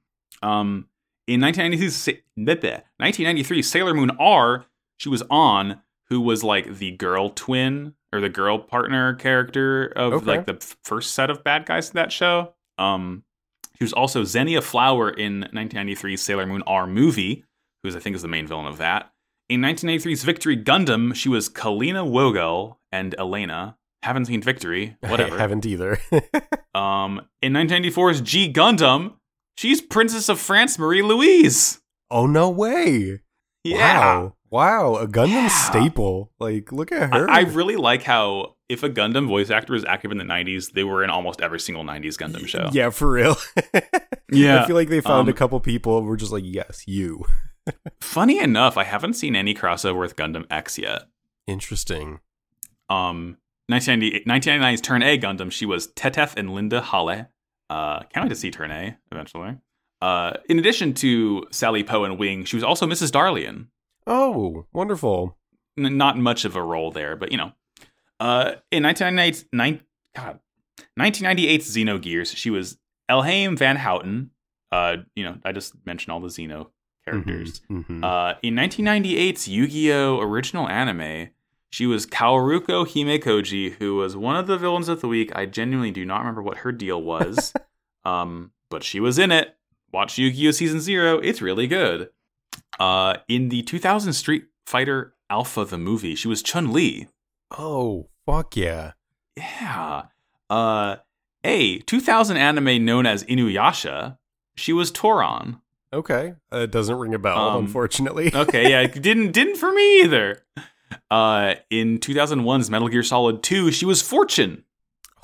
Um, in 1993, Sa- bleh, bleh, 1993, Sailor Moon R, she was on, who was like the girl twin or the girl partner character of Okay. like the first set of bad guys to that show. Um, she was also Xenia Flower in 1993's Sailor Moon R movie, who is I think is the main villain of that. In 1983's Victory Gundam, she was Kalina Wogel and Elena. Haven't seen Victory, whatever. I haven't either. Um, in 1994's G Gundam, she's Princess of France Marie Louise. oh no way. Yeah. Wow. Wow, a Gundam Yeah. staple. Like, look at her. I, I really like how if a Gundam voice actor was active in the 90s, they were in almost every single 90s Gundam show. Yeah, for real. Yeah, I feel like they found um, a couple people were just like, yes, you. Funny enough, I haven't seen any crossover with Gundam X yet. Interesting. Um, 1998 1999's Turn A Gundam, she was Tetef and Linda Halle. Uh, can't wait to see Turn A eventually. Uh, in addition to Sally Po and Wing, she was also Mrs. Darlian. Oh, wonderful. N- not much of a role there, but you know. Uh, in 1998, nine, God, 1998's Xenogears, she was Elhaim Van Houten. Uh, you know, I just mentioned all the Xeno characters. Mhm, mhm. Uh, in 1998's Yu-Gi-Oh! original anime, she was Kaoruko Himekoji, who was one of the villains of the week. I genuinely do not remember what her deal was, um, but she was in it. Watch Yu-Gi-Oh! Season Zero; it's really good. Uh, in the 2000 Street Fighter Alpha the movie, she was Chun Li. Oh, fuck yeah. Yeah. Uh, a 2000 anime known as Inuyasha. She was Toron. Okay. Uh, it doesn't ring a bell, Um, unfortunately. okay, yeah, it didn't didn't for me either. Uh, in 2001's Metal Gear Solid 2, she was Fortune.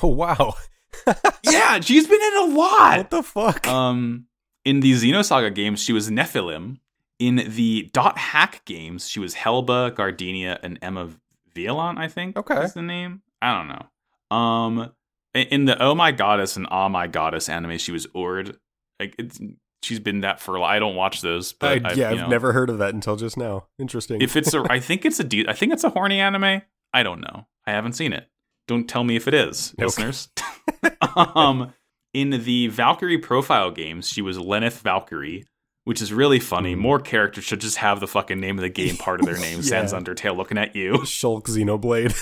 oh, wow. Yeah, she's been in a lot. What the fuck? Um, in the Xenosaga games, she was Nephilim. In the Dot Hack games, she was Helba, Gardenia, and Emma Violent. I think. Okay. is the name. I don't know. Um, in- the Oh My Goddess and Ah My Goddess anime, she was Urd. Like it's, she's been that for. I don't watch those, but I, I've, yeah, I've know, never heard of that until just now. Interesting. If it's a, I think it's a, de- I think it's a horny anime. I don't know. I haven't seen it. Don't tell me if it is, Nope. listeners. um, in the Valkyrie profile games, she was Lenneth Valkyrie, which is really funny. More characters should just have the fucking name of the game part of their name. Yeah. Sans Undertale looking at you. Shulk Xenoblade.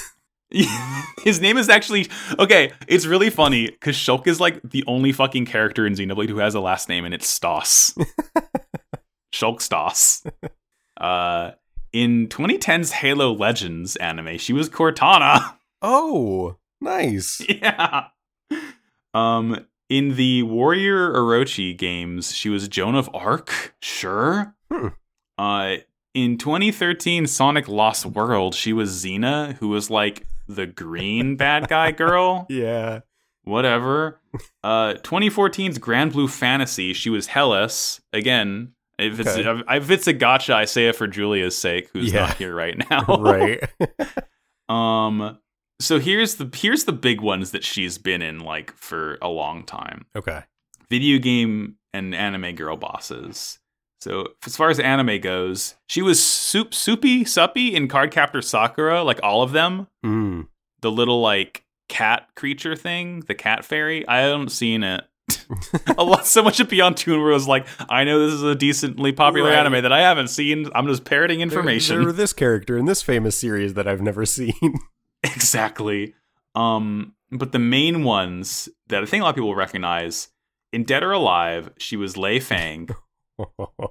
His name is actually okay. It's really funny because Shulk is like the only fucking character in Xenoblade who has a last name, and it's Stoss. Shulk Stoss. Uh, in 2010's Halo Legends anime, she was Cortana. oh, nice. yeah. Um, in the Warrior Orochi games, she was Joan of Arc. Sure. Hmm. Uh, in 2013 Sonic Lost World, she was Xena, who was like the green bad guy girl. Yeah. Whatever. Uh, 2014's Granblue Fantasy, she was Hellas. Again, if it's Okay. if it's a gotcha, I say it for Julia's sake, who's Yeah. not here right now. right. Um. So here's the here's the big ones that she's been in like for a long time. okay. Video game and anime girl bosses. So as far as anime goes, she was soup soupy suppy in Cardcaptor Sakura, like all of them. Mm. The little like cat creature thing, the cat fairy. I haven't seen it. a lot, so much of Beyond Toon was like, I know this is a decently popular Right. anime that I haven't seen. I'm just parroting There- information. There, this character in this famous series that I've never seen. Exactly. Um, but the main ones that I think a lot of people will recognize in Dead or Alive, she was Lei Fang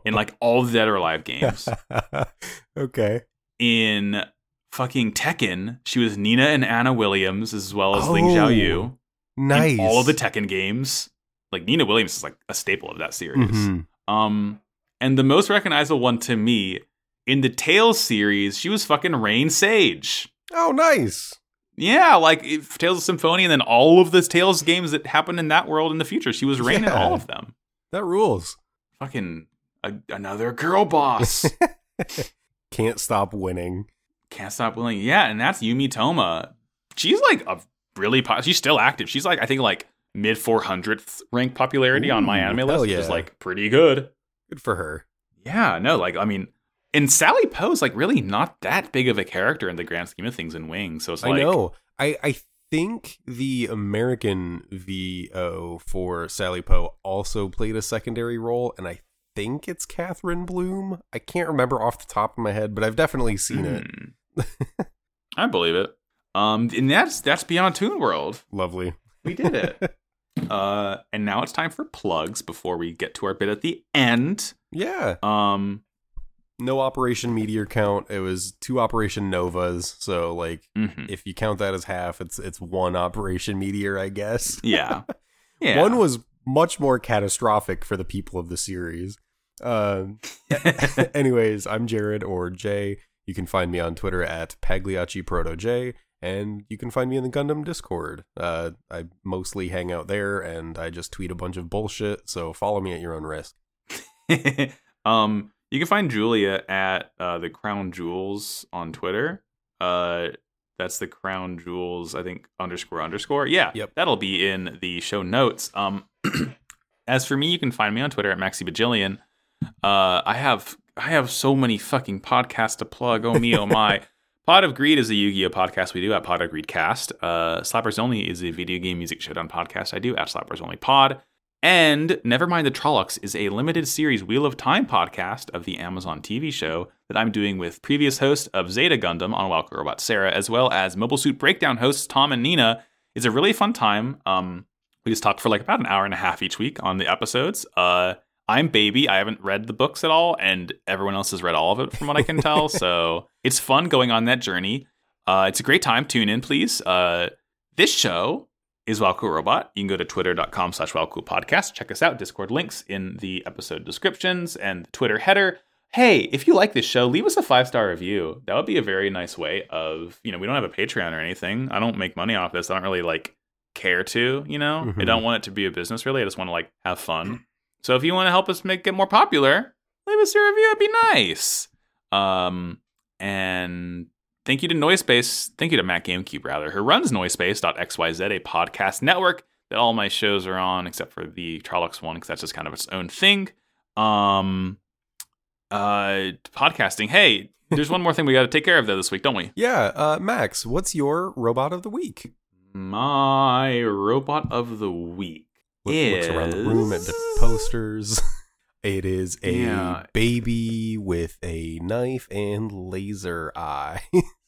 in like all the Dead or Alive games. okay. in fucking Tekken, she was Nina and Anna Williams as well as Ling Oh, Xiaoyu Nice. in all of the Tekken games. Like Nina Williams is like a staple of that series. Mhm. Um, and the most recognizable one to me in the Tales series, she was fucking Raine Sage. Oh, nice. Yeah, like if Tales of Symphonia, and then all of the Tales games that happened in that world in the future. She was reigning Yeah. all of them. That rules. Fucking a, another girl boss. Can't stop winning. Can't stop winning. Yeah, and that's Yumi Toma. She's like a really po- she's still active. She's like I think like mid 400th rank popularity on my anime list, which is like pretty good. Good for her. Yeah, no, like I mean, and Sally Po's like really not that big of a character in the grand scheme of things in Wings. So it's like I know. I I think the American VO for Sally Po also played a secondary role, and I think it's Catherine Bloom. I can't remember off the top of my head, but I've definitely seen it. hmm. I believe it. Um, and that's that's Beyond Toon World. Lovely. We did it. uh, and now it's time for plugs before we get to our bit at the end. Yeah. Um, No Operation Meteor count. It was two Operation Novas. So like, mhm. if you count that as half, it's it's one Operation Meteor, I guess. yeah, yeah. One was much more catastrophic for the people of the series. Um, anyways, I'm Jared or Jay. You can find me on Twitter at Pagliacci Proto PagliacciProtoJ, and you can find me in the Gundam Discord. Uh, I mostly hang out there, and I just tweet a bunch of bullshit. So follow me at your own risk. um, you can find Julia at uh, the Crown Jewels on Twitter. Uh, That's the crown jewels, I think underscore underscore. Yeah, Yep. that'll be in the show notes. Um, as for me, you can find me on Twitter at Maxi Bajillion. Uh, I have I have so many fucking podcasts to plug. Oh me, oh my. Pod of Greed is a Yu-Gi-Oh podcast we do at Pod of Greed Cast. Uh, Slappers Only is a video game music showdown podcast I do at Slappers Only Pod. And Nevermind the Trollocs is a limited series Wheel of Time podcast of the Amazon TV show that I'm doing with previous host of Zeta Gundam on Wow Cool Robot Sarah, as well as Mobile Suit Breakdown hosts Tom and Nina. It's a really fun time. Um, we just talk for like about an hour and a half each week on the episodes. Uh, I'm baby. I haven't read the books at all, and everyone else has read all of it from what I can tell. so it's fun going on that journey. Uh, it's a great time. Tune in, please. Uh, this show is Wow Cool Robot. You can go to twitter.com slash Wildcool Podcast. Check us out. Discord links in the episode descriptions and the Twitter header. Hey, if you like this show, leave us a five star review. That would be a very nice way of, you know, we don't have a Patreon or anything. I don't make money off this. I don't really like care to, you know? I Mhm. don't want it to be a business really. I just want to like have fun. So if you want to help us make it more popular, leave us a review. It'd be nice. Um, and thank you to Noisepace. Thank you to Matt GameCube, rather, who runs Noisepace.xyz, a podcast network that all my shows are on, except for the Trollocs one, because that's just kind of its own thing. Um, uh, podcasting. Hey, there's one more thing we got to take care of though this week, don't we? Yeah, uh, Max, what's your robot of the week? My robot of the week Look, looks around the room at the posters. It is a Yeah. baby with a knife and laser eye.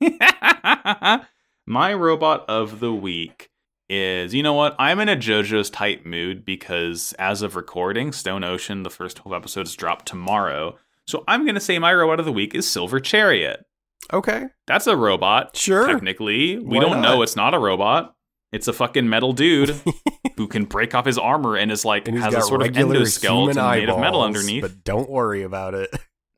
My robot of the week is you know what? I'm in a JoJo's type mood because as of recording, Stone Ocean, the first 12 episodes drop tomorrow. So I'm going to say my robot of the week is Silver Chariot. okay, That's a robot. Sure. Technically, we Why don't not? know it's not a robot. It's a fucking metal dude who can break off his armor and is like and has a sort of endoskeleton human made of metal underneath. But don't worry about it.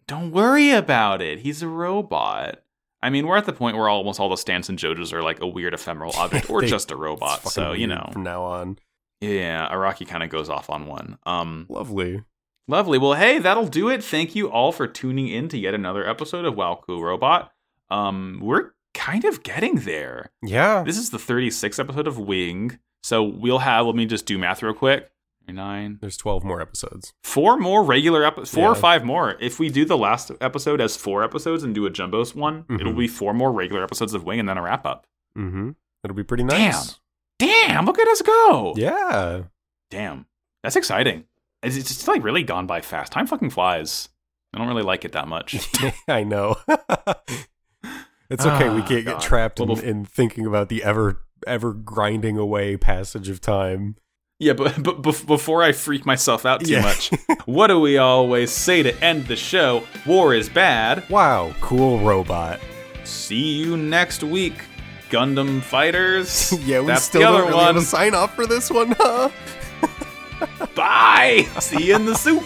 Don't worry about it. He's a robot. I mean, we're at the point where almost all the Stands and JoJo's are like a weird ephemeral object or They- just a robot. So, you know. from now on, Yeah, Araki kind of goes off on one. Um lovely. lovely. Well, hey, that'll do it. Thank you all for tuning in to yet another episode of Wow Cool Robot. Um we're kind of getting there. Yeah, This is the 36th episode of Wing. So, we'll have let me just do math real quick. 9 there's twelve more episodes. four more regular episodes, four or five more. If we do the last episode as four episodes and do a jumbos one, Mhm. it'll be four more regular episodes of Wing and then a wrap up. Mm-hmm. It'll be pretty nice. Damn, Damn. look at us go! Yeah. Damn, that's exciting. It's, like really gone by fast. Time fucking flies. I don't really like it that much. I know. it's okay. we Ah, can't God. get trapped in, in thinking about the ever ever grinding away passage of time. Yeah, but, but before I freak myself out too Yeah. much, what do we always say to end the show? War is bad. Wow, cool robot. See you next week, Gundam fighters. yeah, we That's still the don't other really one. have a sign off for this one, huh? Bye. See you in the soup.